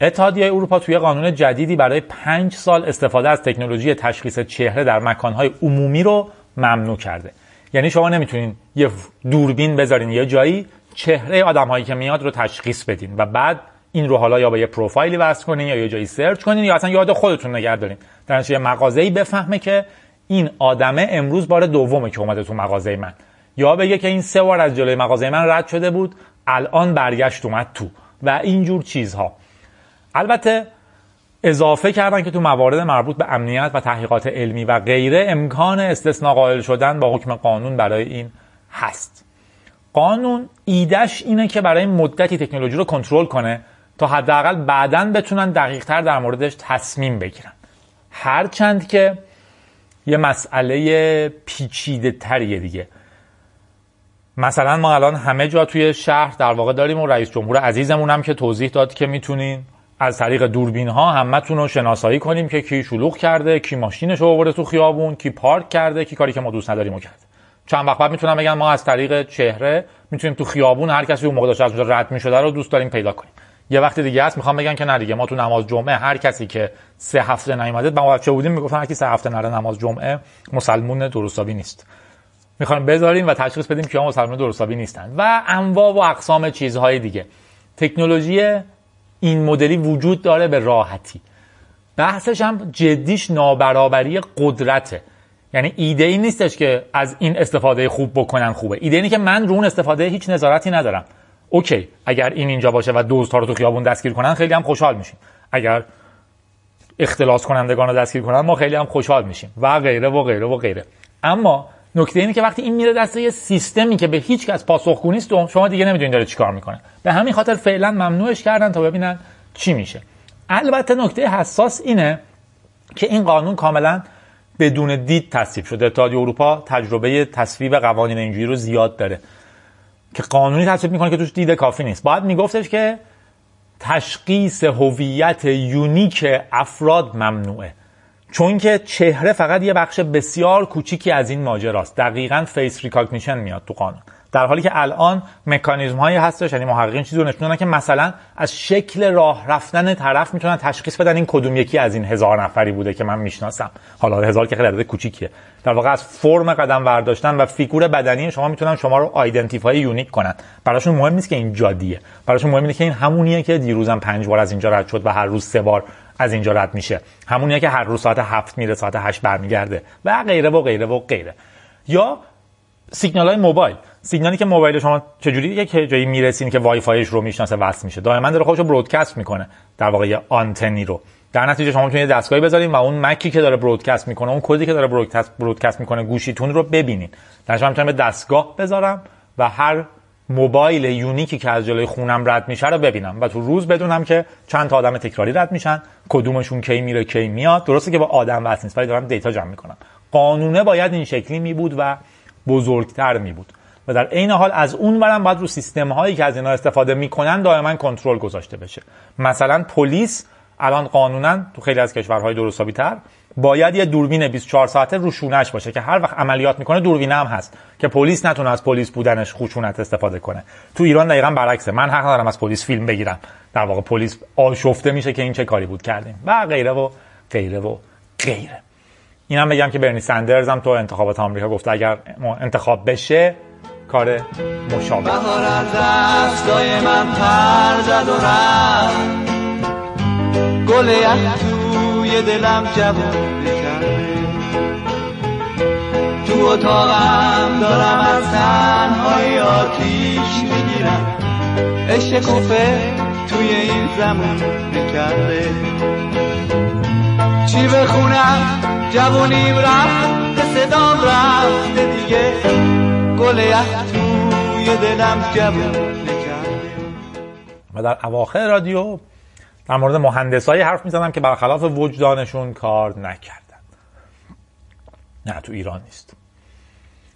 اتحادیه اروپا توی قانون جدیدی برای پنج سال استفاده از تکنولوژی تشخیص چهره در مکانهای عمومی رو ممنوع کرده. یعنی شما نمی‌تونین یه دوربین بذارین یه جایی چهره آدمهایی که میاد رو تشخیص بدین و بعد این رو حالا یا با یه پروفایلی وصل کنین یا یه جایی سرچ کنین یا اصلا یاد خودتون نگه دارین. در یه مغازه‌ای بفهمه که این آدمه امروز بار دومه که اومده تو مغازه من. یا بگه که این سه بار از جلوی مغازه من رد شده بود الان برگشت اومد تو. و اینجور چیزها. البته اضافه کردن که تو موارد مربوط به امنیت و تحقیقات علمی و غیره امکان استثناء قائل شدن با حکم قانون برای این هست. قانون ایدش اینه که برای مدتی تکنولوژی رو کنترل کنه تا حداقل بعدا بتونن دقیقتر در موردش تصمیم بگیرن. هرچند که یه مسئله پیچیده تریه دیگه. مثلا ما الان همه جا توی شهر در واقع داریم و رئیس جمهور عزیزمون هم که توضیح داد که می‌تونین از طریق دوربین ها همتون رو شناسایی کنیم که کی شلوغ کرده کی ماشینش رو آورده تو خیابون کی پارک کرده کی کاری که ما دوست نداریم و کرد چند وقت بعد می‌تونم بگم ما از طریق چهره می‌تونیم تو خیابون هر کسی اون موقع داشته از اونجا رد می‌شده رو دوست داریم پیدا کنیم. یه وقت دیگه هست می‌خوام بگم که نه دیگه ما تو نماز جمعه هر کسی که سه هفته نیومده ما بچه بودیم می‌گفتن هر کی سه هفته نره نماز جمعه مسلمون درستابی نیست. می‌خوایم بذاریم و تشخیص بدیم که مسلمان درستابی نیستن. و انواع و اقسام چیزهای دیگه. تکنولوژی این مدلی وجود داره به راحتی. بحثش هم جدیش نابرابری قدرته. یعنی ایده ای نیستش که از این استفاده خوب بکنن خوبه. ایده اینه که من رو اون استفاده هیچ نظارتی ندارم. اوکی اگر این اینجا باشه و دوزها رو تو خیابون دستگیر کنن خیلی هم خوشحال میشیم. اگر اختلاس کنندگان رو دستگیر کنن ما خیلی هم خوشحال میشیم. و غیره و غیره و غیره. اما نکته اینه که وقتی این میره دست یه سیستمی که به هیچ کس پاسخگو نیست شما دیگه نمی‌دونید داره چیکار می‌کنه. به همین خاطر فعلا ممنوعش کردن تا ببینن چی میشه. البته نکته حساس اینه که این قانون کاملا بدون دید تصویب شده اتحادیه اروپا تجربه تصویب قوانین اینجوری رو زیاد داره. که قانونی تصویب می‌کنه که توش دید کافی نیست. باید میگفتش که تشخیص هویت unique افراد ممنوعه. چون که چهره فقط یه بخش بسیار کوچیکی از این ماجراست. دقیقا face recognition میاد تو قانون. در حالی که الان مکانیزم هایی هستش یعنی محققین چیزی رو نشون که مثلا از شکل راه رفتن طرف می‌تونن تشخیص بدن این کدوم یکی از این هزار نفری بوده که من می‌شناسم. حالا هزار که خیلی عدد کوچیکیه. در واقع از فرم قدم برداشتن و فیگور بدنی شما می‌تونن شما رو identify unique کنن. براشون مهم نیست که این جادیه. براشون مهم اینه که این همونیه که دیروزم پنج بار از اینجا رد شد و هر روز سه بار از اینجا رد میشه. همونیه که هر روز ساعت هفت میره ساعت هشت برمیگرده و غیره و غیره و غیره. یا سیگنال های موبایل. سیگنالی که موبایل شما چجوری یک جایی می‌رسین که وای فایش رو می‌شناسه وصل میشه. دائما داره خودش رو برودکست می‌کنه. در واقع یه آنتنی رو. در نتیجه شما می‌تونید دستگاهی بذارین و اون مکی که داره برودکست می‌کنه اون کدی که داره برودکست برودکست می‌کنه گوشیتون رو ببینین. در شما می‌تونم دستگاه بذارم و هر موبایل یونیکی که از جلوی خونم رد میشه رو ببینم. و تو روز بدونم که چند تا آدم تکراری رد میشن. کدومشون کی میره کی میاد. درسته که با آدم وصل نیست ولی دارم دیتا جمع می‌کنم. قانونه باید این شکلی می بود و بزرگتر می بود و در عین حال از اون برم باید رو سیستم هایی که از اینا استفاده می‌کنن دائما کنترل گذاشته بشه. مثلا پلیس الان قانونا تو خیلی از کشورهای درست تر باید یه دوربین 24 ساعته رو شونش باشه که هر وقت عملیات می‌کنه دوربین هم هست که پلیس نتونه از پلیس بودنش خشونت استفاده کنه. تو ایران دقیقا برعکسه. من حق ندارم از پلیس فیلم بگیرم. در واقع پلیس آشفته میشه که این چه کاری بود کردیم. و غیره و غیره و غیره. اینم بگم که برنی سندرز هم تو انتخابات آمریکا گفته اگر انتخاب بشه کار مشابه. بهار از دستای من پر زد و رفت. گل توی دلم جوون کرده تو اتاقم دارم از تنهای آتیش می‌گیرم. عشق کوفه توی این زمان کرده چی بخونم؟ جوونیم رفت صدام رفته دیگه. گل توی دلم جوون و در اواخر رادیو در مورد مهندسایی حرف می‌زنم که برخلاف وجدانشون کار نکردن. نه تو ایران نیست.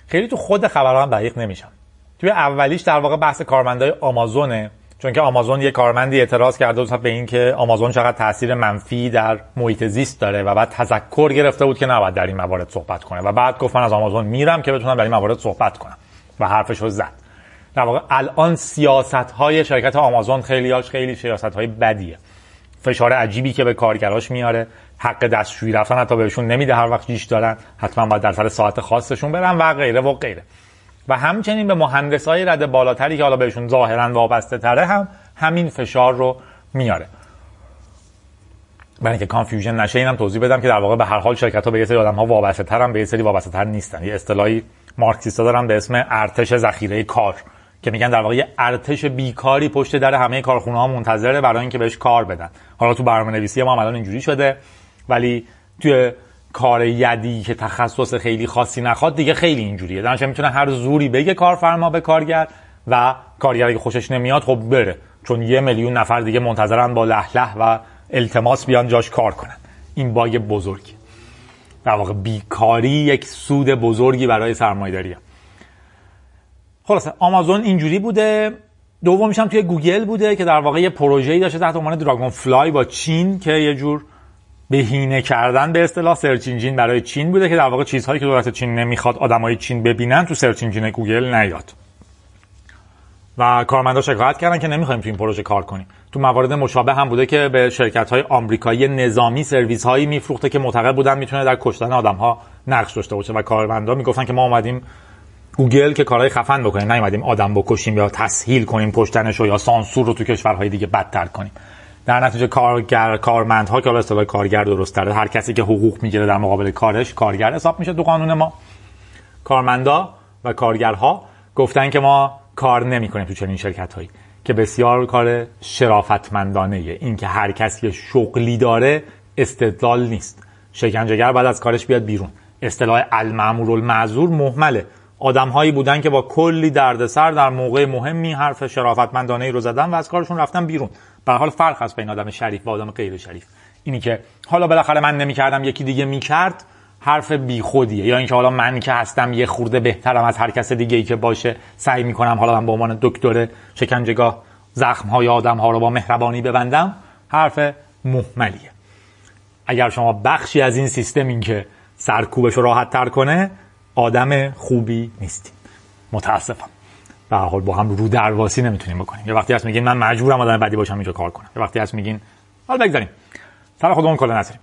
خیلی تو خود خبران دقیق نمیشم. توی اولیش در واقع بحث کارمندای آمازونه چون که آمازون یه کارمندی اعتراض کرده بود به این که آمازون چقدر تاثیر منفی در محیط زیست داره و بعد تذکر گرفته بود که نباید در این موارد صحبت کنه. و بعد گفت از آمازون میرم که بتونم در این موارد صحبت کنم. و حرفش رو زد. در واقع الان سیاست های شرکت آمازون خیلی خیلی سیاست های بدیه. فشار عجیبی که به کارگراش میاره. حق دستشویی رفتن حتی بهشون نمیده هر وقت جیش دارن حتما باید در سر ساعت خاصشون برن و غیره و غیره. و همچنین به مهندس های رده بالاتری که حالا بهشون ظاهرا وابسته تره هم همین فشار رو میاره. برای اینکه کانفیوژن نشه اینم توضیح بدم که در واقع به هر حال شرکت ها به یه سری آدم ها وابسته تر به یه سری وابسته تر نیستن. یه اصطلاحی مارکسیستا دارن به اسم ارتش ذخیره کار که میگن در واقع یه ارتش بیکاری پشت در همه کارخونه ها منتظره برای اینکه بهش کار بدن. حالا تو برنامه نویسی ما الان اینجوری شده ولی توی کار یدی که تخصص خیلی خاصی نخواد دیگه خیلی اینجوریه. درنچه می‌تونه هر زوری بگه کارفرما به کارگر و کارگر که خوشش نمیاد خب بره. چون یه میلیون نفر دیگه منتظرن با لح و التماس بیان جاش کار کنن. این باگ بزرگی در واقع بیکاری یک سود بزرگی برای سرمایه‌داریه. خلاصه آمازون اینجوری بوده. دومیش هم توی گوگل بوده که در واقع یه پروژه‌ای داشته تحت عنوان Dragonfly با چین که یه جور بهینه کردن به اصطلاح search engine برای چین بوده که در واقع چیزهایی که دولت چین نمی‌خواد آدمای چین ببینن تو search engine گوگل نیاد. و کارمندا شکایت کردن که نمی‌خوایم تو این پروژه کار کنیم. تو موارد مشابه هم بوده که به شرکت های آمریکایی نظامی سرویس هایی میفروخته که معتقد بودن می‌تونه در کشتن آدم ها نقش داشته باشه. و کارمندا می‌گفتن که ما اومدیم گوگل که کارهای خفن بکنیم نیومدیم آدم بکشیم یا تسهیل کنیم کشتنش یا سانسور رو تو کشورهای دیگه بدتر کنیم. در نتیجه کارگر کارمندها که حالا اصطلاح کارگر درست تره هر کسی که حقوق می‌گیره در مقابل کارش کارگر حساب میشه تو قانون ما. کارمندا و کارگرها گفتن که ما کار نمی‌کنیم تو چنین شرکت هایی که بسیار کار شرافتمندانه این که هر کسی شغلی داره استدلال نیست. شکنجهگر بعد از کارش بیاد بیرون. اصطلاح المعمور المعذور محمله. آدمهایی بودن که با کلی دردسر در موقع مهمی حرف شرافتمندانه ای رو زدن و از کارشون رفتن بیرون. به حال فرق هست بین آدم شریف و آدم غیر شریف. اینی که حالا بالاخره من نمی‌کردم یکی دیگه می‌کرد حرف بیخودیه. یا اینکه حالا من که هستم یه خورده بهترم از هر کس دیگه ای که باشه سعی می‌کنم حالا من به عنوان دکتر شکنجهگاه زخم های آدم ها رو با مهربانی ببندم حرف محملیه. اگر شما بخشی از این سیستم این که سرکوبش رو راحت تر کنه آدم خوبی نیستیم متاسفم. به حال با هم رو درواسی نمی‌تونیم بکنیم. یه وقتی هست میگین من مجبورم آدم بدی باشم اینجا کار کنم. یه وقتی هست میگین حالا بگذاریم. سر خودمون کلا نذاریم.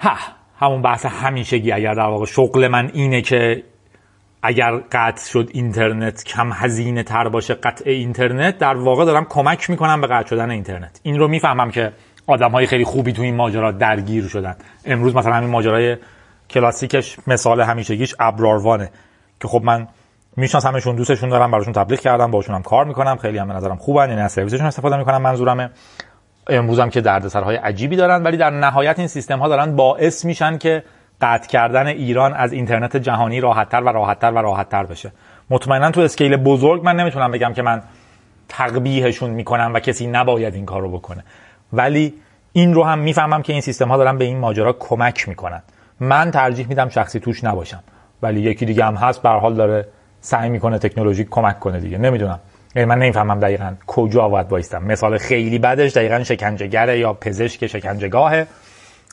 ها همون بحث همیشگی اگر در واقع شغل من اینه که اگر قطع شد اینترنت کم هزینه تر باشه قطع اینترنت در واقع دارم کمک می‌کنم به قطع شدن اینترنت. این رو می‌فهمم که آدم های خیلی خوبی تو این ماجرا درگیر شدن. امروز مثلا همین ماجرای کلاسیکش مثال همیشگیش ابراروانه که خب من میشناسمشون دوستشون دارم براشون تبلیغ کردم باشون هم کار می‌کنم خیلی هم به نظرم خوبن یعنی از سرویسشون استفاده می‌کنم منظورمه. امروز هم که دردسرهای عجیبی دارن ولی در نهایت این سیستم ها دارن باعث میشن که قطع کردن ایران از اینترنت جهانی راحتتر و راحتتر و راحتتر بشه. مطمئنا تو اسکیل بزرگ من نمی‌تونم بگم که من تقبیهشون می‌کنم و کسی نباید این کار رو بکنه. ولی این رو هم می‌فهمم که این سیستم ها دارن به این ماجرا کمک می‌کنن. من ترجیح میدم شخصی توش نباشم. ولی یکی دیگه هم هست به حال داره سعی می‌کنه تکنولوژی کمک کنه دیگه. نمی‌دونم. من نمی‌فهمم دقیقا کجا باید بایستم مثال خیلی بدش دقیقا شکنجهگره یا پزشک شکنجهگاهه.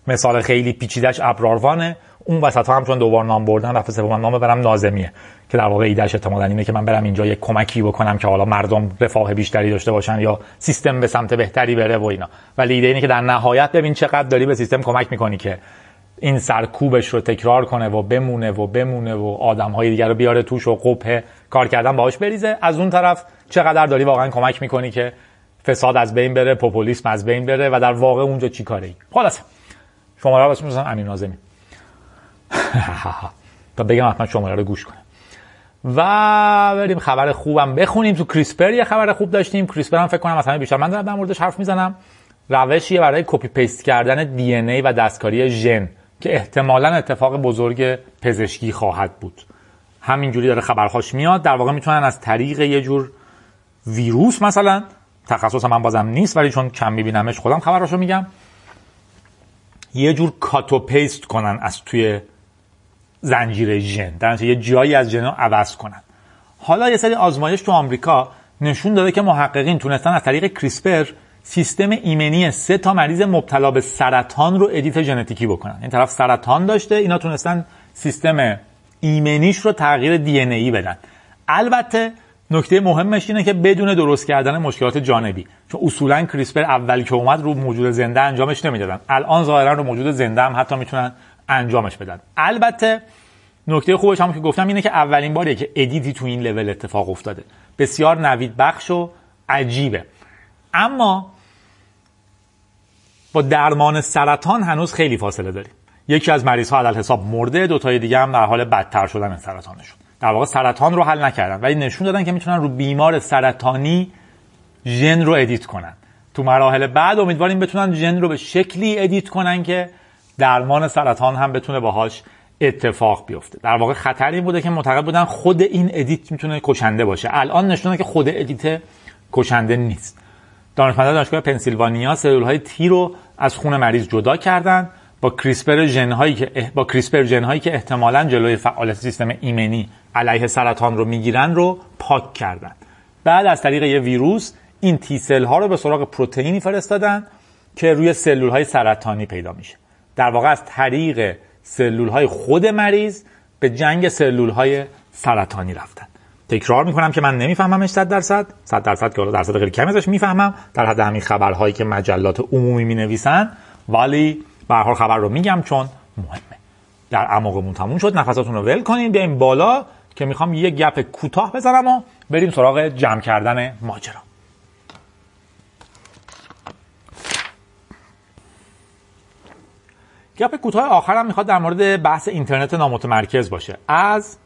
مثال خیلی پیچیدش ابراروانه. اون وسط هم چون دوبار نام بردن رفت سوم نام برم نازمیه. که در واقع ایدهش احتمالاً اینه که من برم اینجا یک کمکی بکنم که حالا مردم رفاه بیشتری داشته باشن یا سیستم به سمت بهتری بره و اینا. ولی ایده اینه که در نهایت ببین چقدر داری به سیستم کمک می‌کنی که این سرکوبش رو تکرار کنه و بمونه و بمونه و آدم های دیگر رو بیاره توش و قبه کار کردن باهاش بریزه. از اون طرف چقدر داری واقعا کمک می‌کنی که فساد از بین بره پوپولیسم از بین بره و در واقع اونجا چی کاره ای؟ خلاص شماره رو بسیم امین نازمی. تا بگم حتما شماره رو گوش کنه. و بریم خبر خوبم بخونیم. تو CRISPR یه خبر خوب داشتیم. CRISPR هم فکر کنم مثلا بیشتر. من در موردش حرف می‌زنم. روشیه برای copy paste کردن DNA و دستکاری ژن. که احتمالا اتفاق بزرگ پزشکی خواهد بود. همینجوری داره خبرهاش میاد در واقع می‌تونن از طریق یه جور ویروس مثلا تخصص من بازم نیست ولی چون کم میبینمش خودم خبراشو میگم یه جور cut و paste کنن از توی زنجیره ژن. در یه جایی از ژن عوض کنن. حالا یه سری آزمایش تو آمریکا نشون داده که محققین تونستن از طریق CRISPR سیستم ایمنی سه تا مریض مبتلا به سرطان رو edit ژنتیکی بکنن. این طرف سرطان داشته اینا تونستن سیستم ایمنیش رو تغییر DNA بدن. البته نکته مهمش اینه که بدون درست کردن مشکلات جانبی. چون اصولا CRISPR اول که اومد رو موجود زنده انجامش نمی‌دادن. الان ظاهرا رو موجود زنده هم حتی می‌تونن انجامش بدن. البته نکته خوبش هم که گفتم اینه که اولین باریه که edit ی تو این لول اتفاق افتاده. بسیار نوید بخش و عجیبه. اما با درمان سرطان هنوز خیلی فاصله داریم. یکی از مریض ها علی‌الحساب مرده دو تای دیگه هم در حال بدتر شدن سرطانشون. در واقع سرطان رو حل نکردن ولی نشون دادن که می‌تونن رو بیمار سرطانی ژن رو edit کنن. تو مراحل بعد امیدواریم بتونن ژن رو به شکلی edit کنن که درمان سرطان هم بتونه باهاش اتفاق بیفته. در واقع خطر این بوده که معتقد بودن خود این edit می‌تونه کشنده باشه. الان نشونه که خود edit کشنده نیست. دانشمندان دانشگاه پنسیلوانیا سلول های T رو از خون مریض جدا کردن. با کریسپر ژن هایی که با کریسپر ژن هایی که احتمالاً جلوی فعالیت سیستم ایمنی علیه سرطان رو می‌گیرن رو پاک کردن. بعد از طریق یه ویروس این تی سل ها رو به سراغ پروتئینی فرستادن که روی سلول های سرطانی پیدا میشه. در واقع از طریق سلول های خود مریض به جنگ سلول های سرطانی رفتن. تکرار می‌کنم که من نمیفهممش 100 درصد. 100 درصد که درصد خیلی کمی ازش می‌فهمم. در حد همین خبرهایی که مجلات عمومی می نویسن ولی به حال خبر رو میگم چون مهمه. در اعماقمون تموم شد. نفساتون رو ول کنیم بیایم بالا که می‌خوام یه گپ کوتاه بزنم و بریم سراغ جمع کردن ماجرا. گپ کوتاه آخرم می‌خواد در مورد بحث اینترنت نامتمرکز باشه. از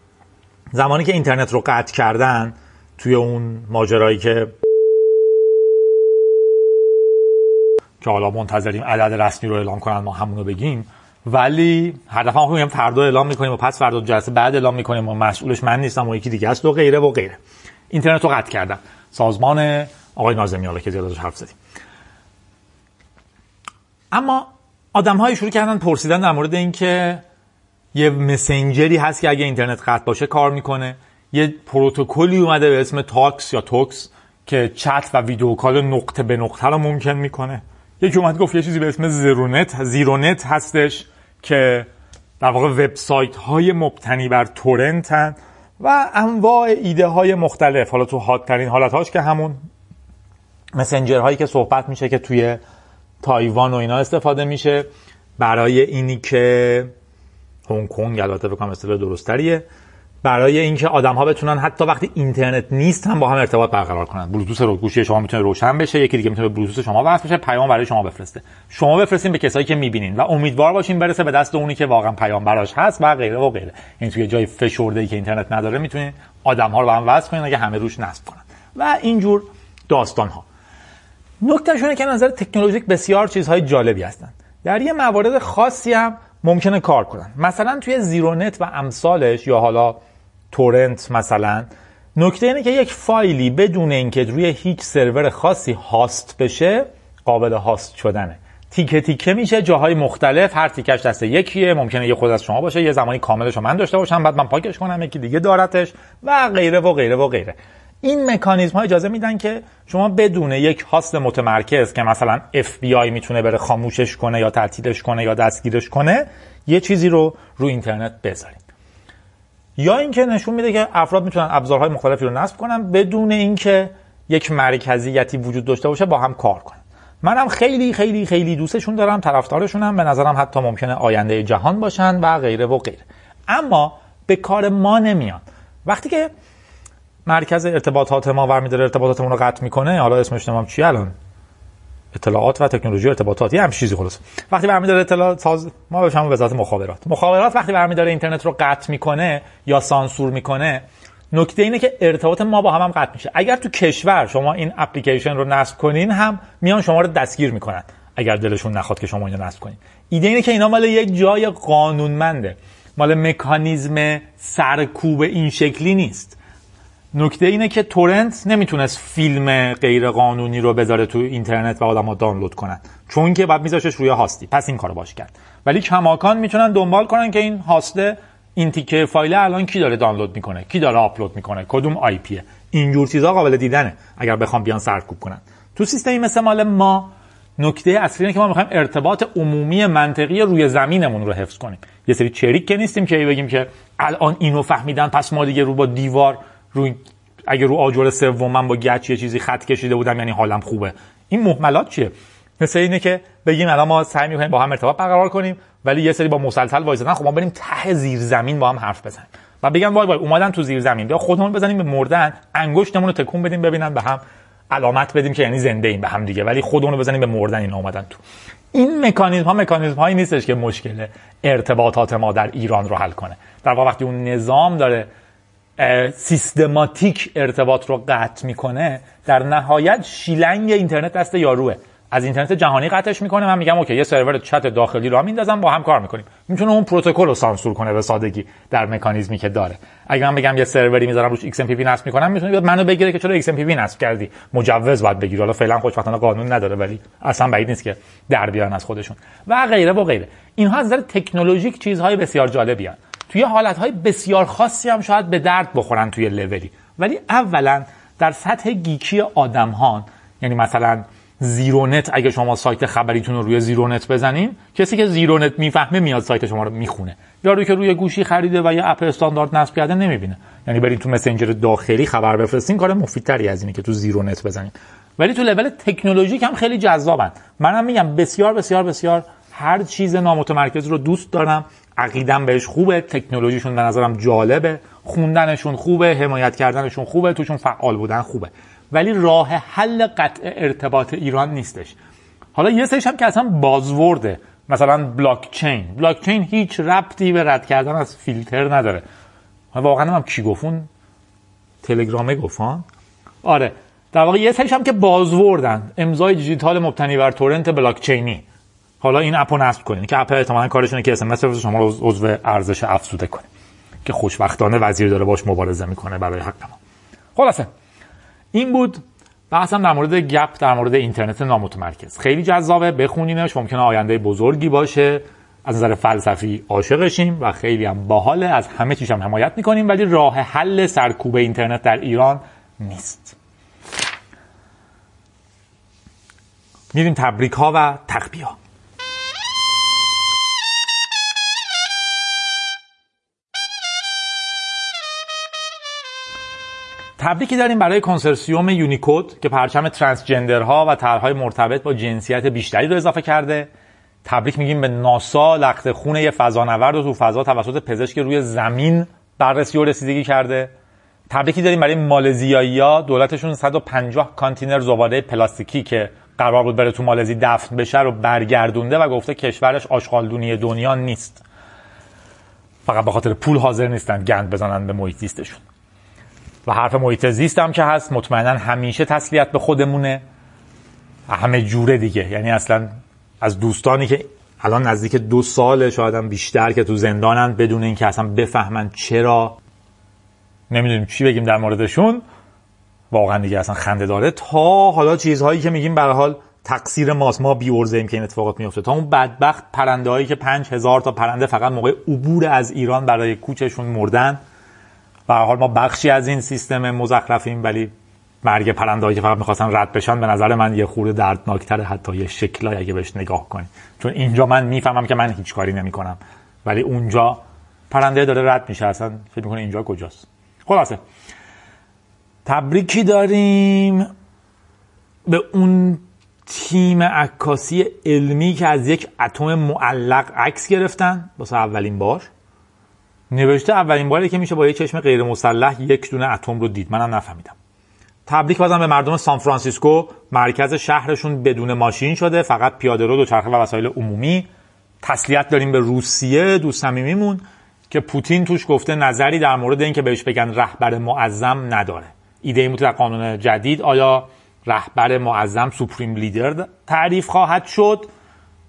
زمانی که اینترنت رو قطع کردن توی اون ماجرایی که که حالا منتظریم عدد رسمی رو اعلام کنن ما همونو بگیم. ولی هر دفعه ما فردا اعلام می‌کنیم و پس فردا جلسه بعد اعلام می‌کنیم و مسئولش من نیستم و یکی دیگه است و غیره و غیره. اینترنت رو قطع کردن. سازمان آقای نازمی حالا که زیاد حرف زدیم. اما آدم های شروع کردن پرسیدن در مورد اینکه یه مسنجری هست که اگه اینترنت قطع باشه کار می‌کنه. یه پروتکلی اومده به اسم تاکس یا توکس که چت و ویدیو کال نقطه به نقطه رو ممکن می‌کنه. یکی اومد گفت یه چیزی به اسم زیرونت زیرونت هستش که در واقع وبسایت های مبتنی بر تورنتن و انواع ایده های مختلف. حالا تو حادترین حالت هاش که همون مسنجر هایی که صحبت میشه که توی تایوان و اینا استفاده میشه. برای اینی که هنگ کنگ البته بکنم اصطلاح درستریه. برای اینکه آدم ها بتونن حتی وقتی اینترنت نیست هم با هم ارتباط برقرار کنن. بلوتوث رو گوشی شما می‌تونه روشن بشه یکی دیگه می‌تونه بلوتوث شما وصل بشه پیام برای شما بفرسته. شما بفرستین به کسایی که می‌بینین و امیدوار باشین برسه به دست اونی که واقعا پیام براش هست و غیره و غیره. این توی جای فشرده ای که اینترنت نداره می‌تونین آدم ها رو با هم وصل کنین اگه همه روش نصب کنن. و اینجور داستان ها نکتهشونه که نظر تکنولوژیک بسیار چیزهای جالبی هستن. در یه موارد خاصی هم ممکنه کار کنن. مثلا توی زیرونت و امثالش یا حالا تورنت مثلا نکته اینه که یک فایلی بدون اینکه روی هیچ سرور خاصی هاست بشه قابل هاست شدنه. تیکه تیکه میشه جاهای مختلف هر تیکش دست یکیه ممکنه یه خود از شما باشه یه زمانی کاملش رو من داشته باشم بعد من پاکش کنم یکی دیگه دارتش و غیره و غیره و غیره. این مکانیزم ها اجازه میدن که شما بدون یک هاست متمرکز که مثلا FBI می‌تونه بره خاموشش کنه یا تعطیلش کنه یا دستگیرش کنه یه چیزی رو رو اینترنت بذارید. یا اینکه نشون میده که افراد می‌تونن ابزارهای مختلفی رو نصب کنن بدون اینکه یک مرکزیتی وجود داشته باشه با هم کار کنن. منم خیلی خیلی خیلی دوستشون دارم طرفدارشونم به نظرم حتی ممکنه آینده جهان باشن و غیره و غیره. اما به کار ما نمیان. وقتی که مرکز ارتباطات ما برمیداره ارتباطاتمون رو قطع می‌کنه حالا اسمش نمام چی الان؟ اطلاعات و تکنولوژی ارتباطاتی هم چیزی خلاص وقتی برمیداره اطلاعات ساز ما بهش همون وزارت مخابرات. مخابرات وقتی برمیداره اینترنت رو قطع می‌کنه یا سانسور می‌کنه نکته اینه که ارتباط ما با هم هم قطع میشه. اگر تو کشور شما این اپلیکیشن رو نصب کنین هم میان شما رو دستگیر می‌کنن. اگر دلشون نخواد که شما اینو نصب کنین. ایده اینه که اینا مال یک جای قانونمنده. مال مکانیزم سرکوب این شکلی نیست. نکته اینه که تورنت نمی‌تونست فیلم غیر قانونی رو بذاره تو اینترنت و آدم‌ها دانلود کنن. چون که بعد میذاشش روی هاستی. پس این کارو باش کرد. ولی کماکان می‌تونن دنبال کنن که این هاسته این تیکه فایل الان کی داره دانلود می‌کنه؟ کی داره آپلود می‌کنه؟ کدوم آی پیه اینجور چیزا قابل دیدنه اگر بخوام بیان سرکوب کنن. تو سیستمی مثل مال ما نکته اصلی اینه که ما می‌خوایم ارتباط عمومی منطقی روی زمینمون رو حفظ کنیم. یه سری چریک که نیستیم که بگیم که الان اینو فهمیدن پس ما دیگه رو با دیوار روی اگه رو آجر سوم من با گچ یه چیزی خط کشیده بودم یعنی حالم خوبه. این محملات چیه؟ مثل اینه که بگیم الان ما سعی می‌کنیم با هم ارتباط برقرار کنیم ولی یه سری با مسلسل وایسادن. خب ما بریم ته زیر زمین با هم حرف بزنیم. و بگم وای وای اومدن تو زیر زمین. بیا خودمون بزنیم به مردن انگشتمون رو تکون بدیم ببینن به هم علامت بدیم که یعنی زنده ایم به هم دیگه. ولی خودمون رو بزنیم به مردن اینا اومدن تو. این مکانیزم ها مکانیزم هایی نیستش که مشکل ارتباطات ما در ایران رو حل کنه. در واقع وقتی اون نظام داره سیستماتیک ارتباط رو قطع می‌کنه در نهایت شیلنگ اینترنت دست یاروه. از اینترنت جهانی قطعش می‌کنه. من میگم اوکی یه سرور چت داخلی رو میندازم با هم کار می‌کنیم. می‌تونه اون پروتکل رو سانسور کنه به سادگی در مکانیزمی که داره. اگر من بگم یه سروری می‌ذارم روش XMPP نصب می‌کنم می‌تونه بیاد منو بگیره که چرا XMPP نصب کردی. مجوز باید بگیری. حالا فعلا خوشبختانه قانون نداره ولی اصلا بعید نیست که در بیارن از خودشون. و غیره و غیره. اینها از نظر تکنولوژیک چیزهای بسیار جالبی توی حالتهای بسیار خاصی هم شاید به درد بخورن توی لولی. ولی اولا در سطح گیکی آدم یعنی مثلا زیرونت اگه شما سایت خبریتون رو روی زیرونت بزنین کسی که زیرونت می‌فهمه میاد سایت شما رو می‌خونه. یارو که روی گوشی خریده و یه اپ استاندارد نصب کرده نمی‌بینه. یعنی برید تو مسنجر داخلی خبر بفرستین کار مفیدتری از اینه که تو زیرونت بزنین. ولی تو لول تکنولوژیک هم خیلی جذابن. منم میگم بسیار بسیار بسیار هر چیز نامتمرکز رو دوست دارم. عقیدم بهش خوبه تکنولوژیشون به نظرم جالبه خوندنشون خوبه حمایت کردنشون خوبه توشون فعال بودن خوبه. ولی راه حل قطع ارتباط ایران نیستش. حالا یه سریش هم که اصلا بازورده. مثلا بلاک چین بلاک چین هیچ ربطی به رد کردن از فیلتر نداره. واقعا هم کی گفون؟ تلگرامه آره. در واقع یه سریش هم که بازوردن. امضای دیجیتال مبتنی بر تورنت بلاک چینی حالا این اپو نصب کنین که اپ احتمالاً کارشونه که اس شما رو عضو ارزش افزوده کنه که خوشبختانه وزیر داره باش مبارزه می‌کنه برای حق ما. خلاصه این بود بحثم در مورد گپ در مورد اینترنت نامتمرکز. خیلی جذابه بخونینش ممکنه آینده بزرگی باشه. از نظر فلسفی عاشقشیم و خیلی هم باحاله. از همه چیش هم حمایت می‌کنیم ولی راه حل سرکوب اینترنت در ایران نیست. میریم تبریک ها و تخبیه ها تبریکی داریم برای کنسرسیوم یونیکود که پرچم ترانسجندرها و طرحهای مرتبط با جنسیت بیشتری رو اضافه کرده. تبریک میگیم به ناسا لخت خونه یه فضانورد رو تو فضا توسط پزشک روی زمین بررسی و رسیدگی کرده. تبریکی داریم برای مالزیایی ها دولتشون 150 کانتینر زباله پلاستیکی که قرار بود بره تو مالزی دفن بشه رو برگردونده و گفته کشورش آشغالدونی دنیا نیست. فقط به خاطر پول حاضر نیستن گند بزنن به محیط زیستشون. و حرف محیط زیست هم که هست مطمئنا همیشه تسلیت به خودمونه. همه جوره دیگه. یعنی اصلا از دوستانی که الان نزدیک دو سال شاید هم بیشتر که تو زندانن بدون اینکه اصلا بفهمن چرا. نمی‌دونیم چی بگیم در موردشون. واقعا دیگه اصلا خنده داره. تا حالا چیزهایی که میگیم به حال تقصیر ماست. ما بی ایم که این اتفاقات میفته تا اون بدبخت پرنده هایی که پنج هزار تا پرنده فقط موقع عبور از ایران برای کوچشون مردن به حال ما بخشی از این سیستم مزخرفیم ولی مرگ پرندهایی که فقط می‌خواستن رد بشن به نظر من یه خورده دردناکتره حتی یه شکلای اگه بهش نگاه کنی. چون اینجا من می‌فهمم که من هیچ کاری نمی‌کنم ولی اونجا پرنده داره رد میشه اصلا فکر می‌کنه اینجا کجاست؟ خلاصه تبریکی داریم به اون تیم عکاسی علمی که از یک اتم معلق عکس گرفتن. واسه اولین بار. نوشته اولین باری که میشه با یک چشم غیر مسلح یک دونه اتم رو دید. منم نفهمیدم. تبریک بازم به مردم سان فرانسیسکو. مرکز شهرشون بدون ماشین شده. فقط پیاده رو دوچرخه و وسایل عمومی. تسلیت داریم به روسیه. دوست صمیمیمون که پوتین توش گفته نظری در مورد اینکه بهش بگن رهبر معظم نداره. ایده بود قانون جدید. آیا رهبر معظم supreme leader تعریف خواهد شد؟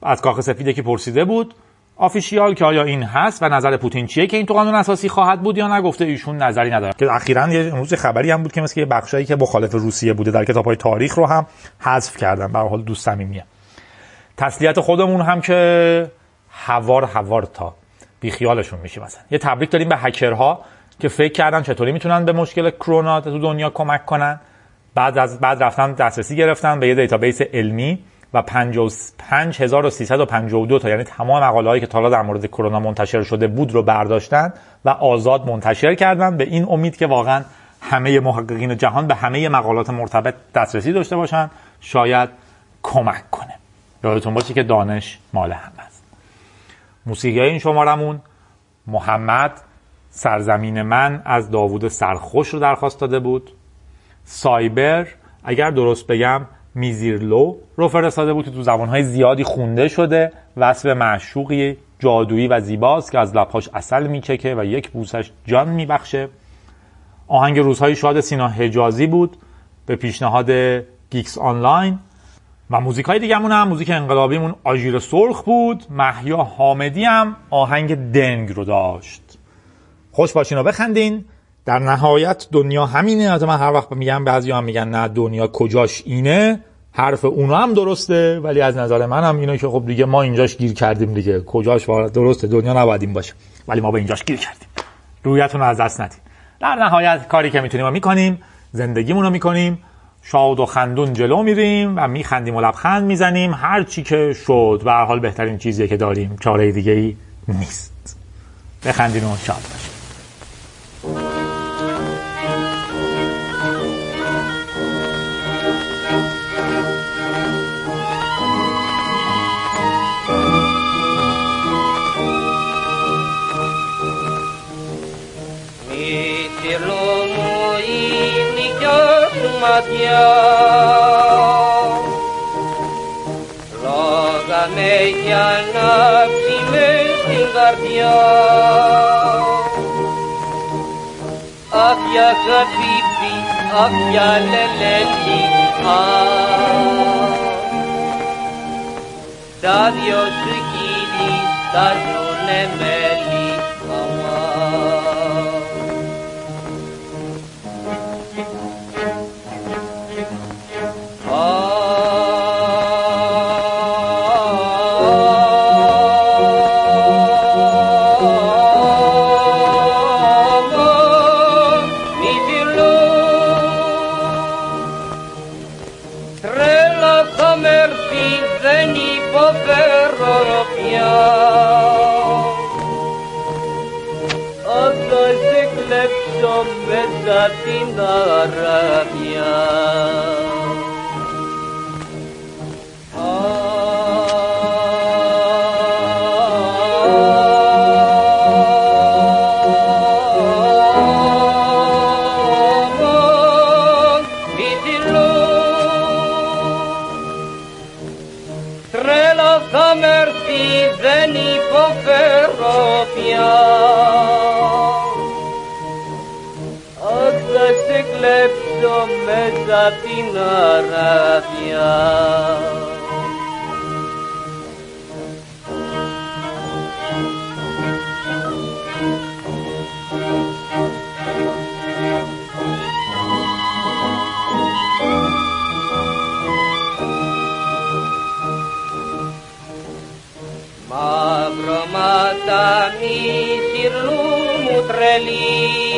از کاخ سفیده که پرسیده بود. official که آیا این هست و نظر پوتین چیه که این تو قانون اساسی خواهد بود یا نگفته ایشون نظری نداره که اخیرا یه امروز خبری هم بود که مثل یه بخشایی که مخالف روسیه بوده در کتاب‌های تاریخ رو هم حذف کردن. به حال دوست صمیمیه. تسلیت خودمون هم که هوار هوار تا بیخیالشون میشه مثلا. یه تبریک داریم به هکرها که فکر کردن چطوری می‌تونن به مشکل کرونا تو دنیا کمک کنن. بعد از بعد رفتن دسترسی گرفتن به یه database علمی. و 5352 تا یعنی تمام مقاله هایی که تا در مورد کرونا منتشر شده بود رو برداشتن و آزاد منتشر کردن به این امید که واقعا همه محققین جهان به همه مقالات مرتبط دسترسی داشته باشن. شاید کمک کنه. یادتون باشه که دانش مال همه است. موسیقی این شمارمون محمد سرزمین من از داوود سرخوش رو درخواست داده بود. سایبر اگر درست بگم میسیرلو رو فرستاده بود که تو زبانهای زیادی خونده شده وصف معشوقی جادویی و زیباست که از لبهاش عسل میچکه و یک بوسش جان میبخشه. آهنگ روزهای شاد سینا حجازی بود به پیشنهاد Geeks Online. و موزیک های دیگه هم موزیک انقلابیمون آژیر سرخ بود. محیا حامدی هم آهنگ دنگ رو داشت. خوش باشین و بخندین. در نهایت دنیا همینه. از من هر وقت میگم بعضی هم میگن نه دنیا کجاش اینه؟ حرف اونا هم درسته ولی از نظر من هم اینه که خب دیگه ما اینجاش گیر کردیم دیگه. کجاش درسته دنیا نباید این باشه. ولی ما به اینجاش گیر کردیم. رویتون رو از دست ندید. در نهایت کاری که می‌تونیم ما می‌کنیم زندگیمون رو می‌کنیم. شاد و خندون جلو میریم و میخندیم و لبخند می‌زنیم. هر چی که شد به حال بهترین چیزیه که داریم. چاره دیگه ای نیست. بخندین و شاد πλατιά Λόγα με κι ανάψη με στην καρδιά Άπια χαπίπι, άπια λελέπι, α Τα δυο σου κύλι, τα ζουνε με ra μέσα την Αραβιά. Μαύρο μη συρλού μου τρελή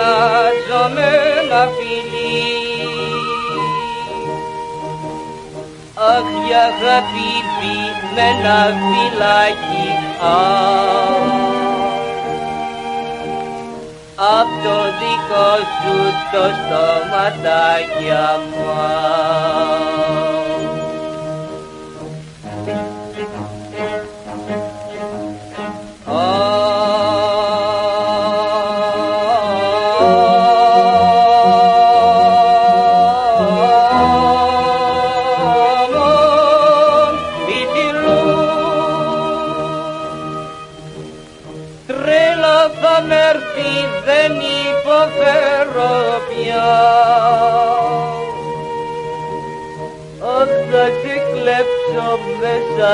αλλάζομενα φιλί Αχ για χαπίπι με ένα φυλάκι απ' το δικό σου το στόματάκι μου.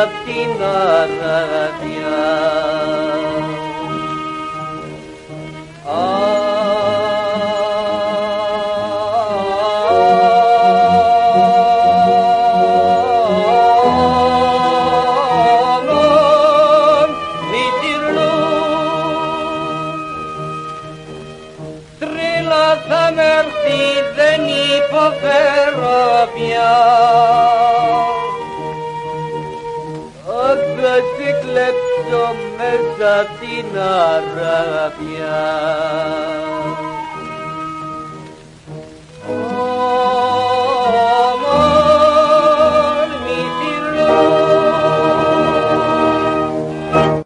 απ' την Αραβιά. latina rabia.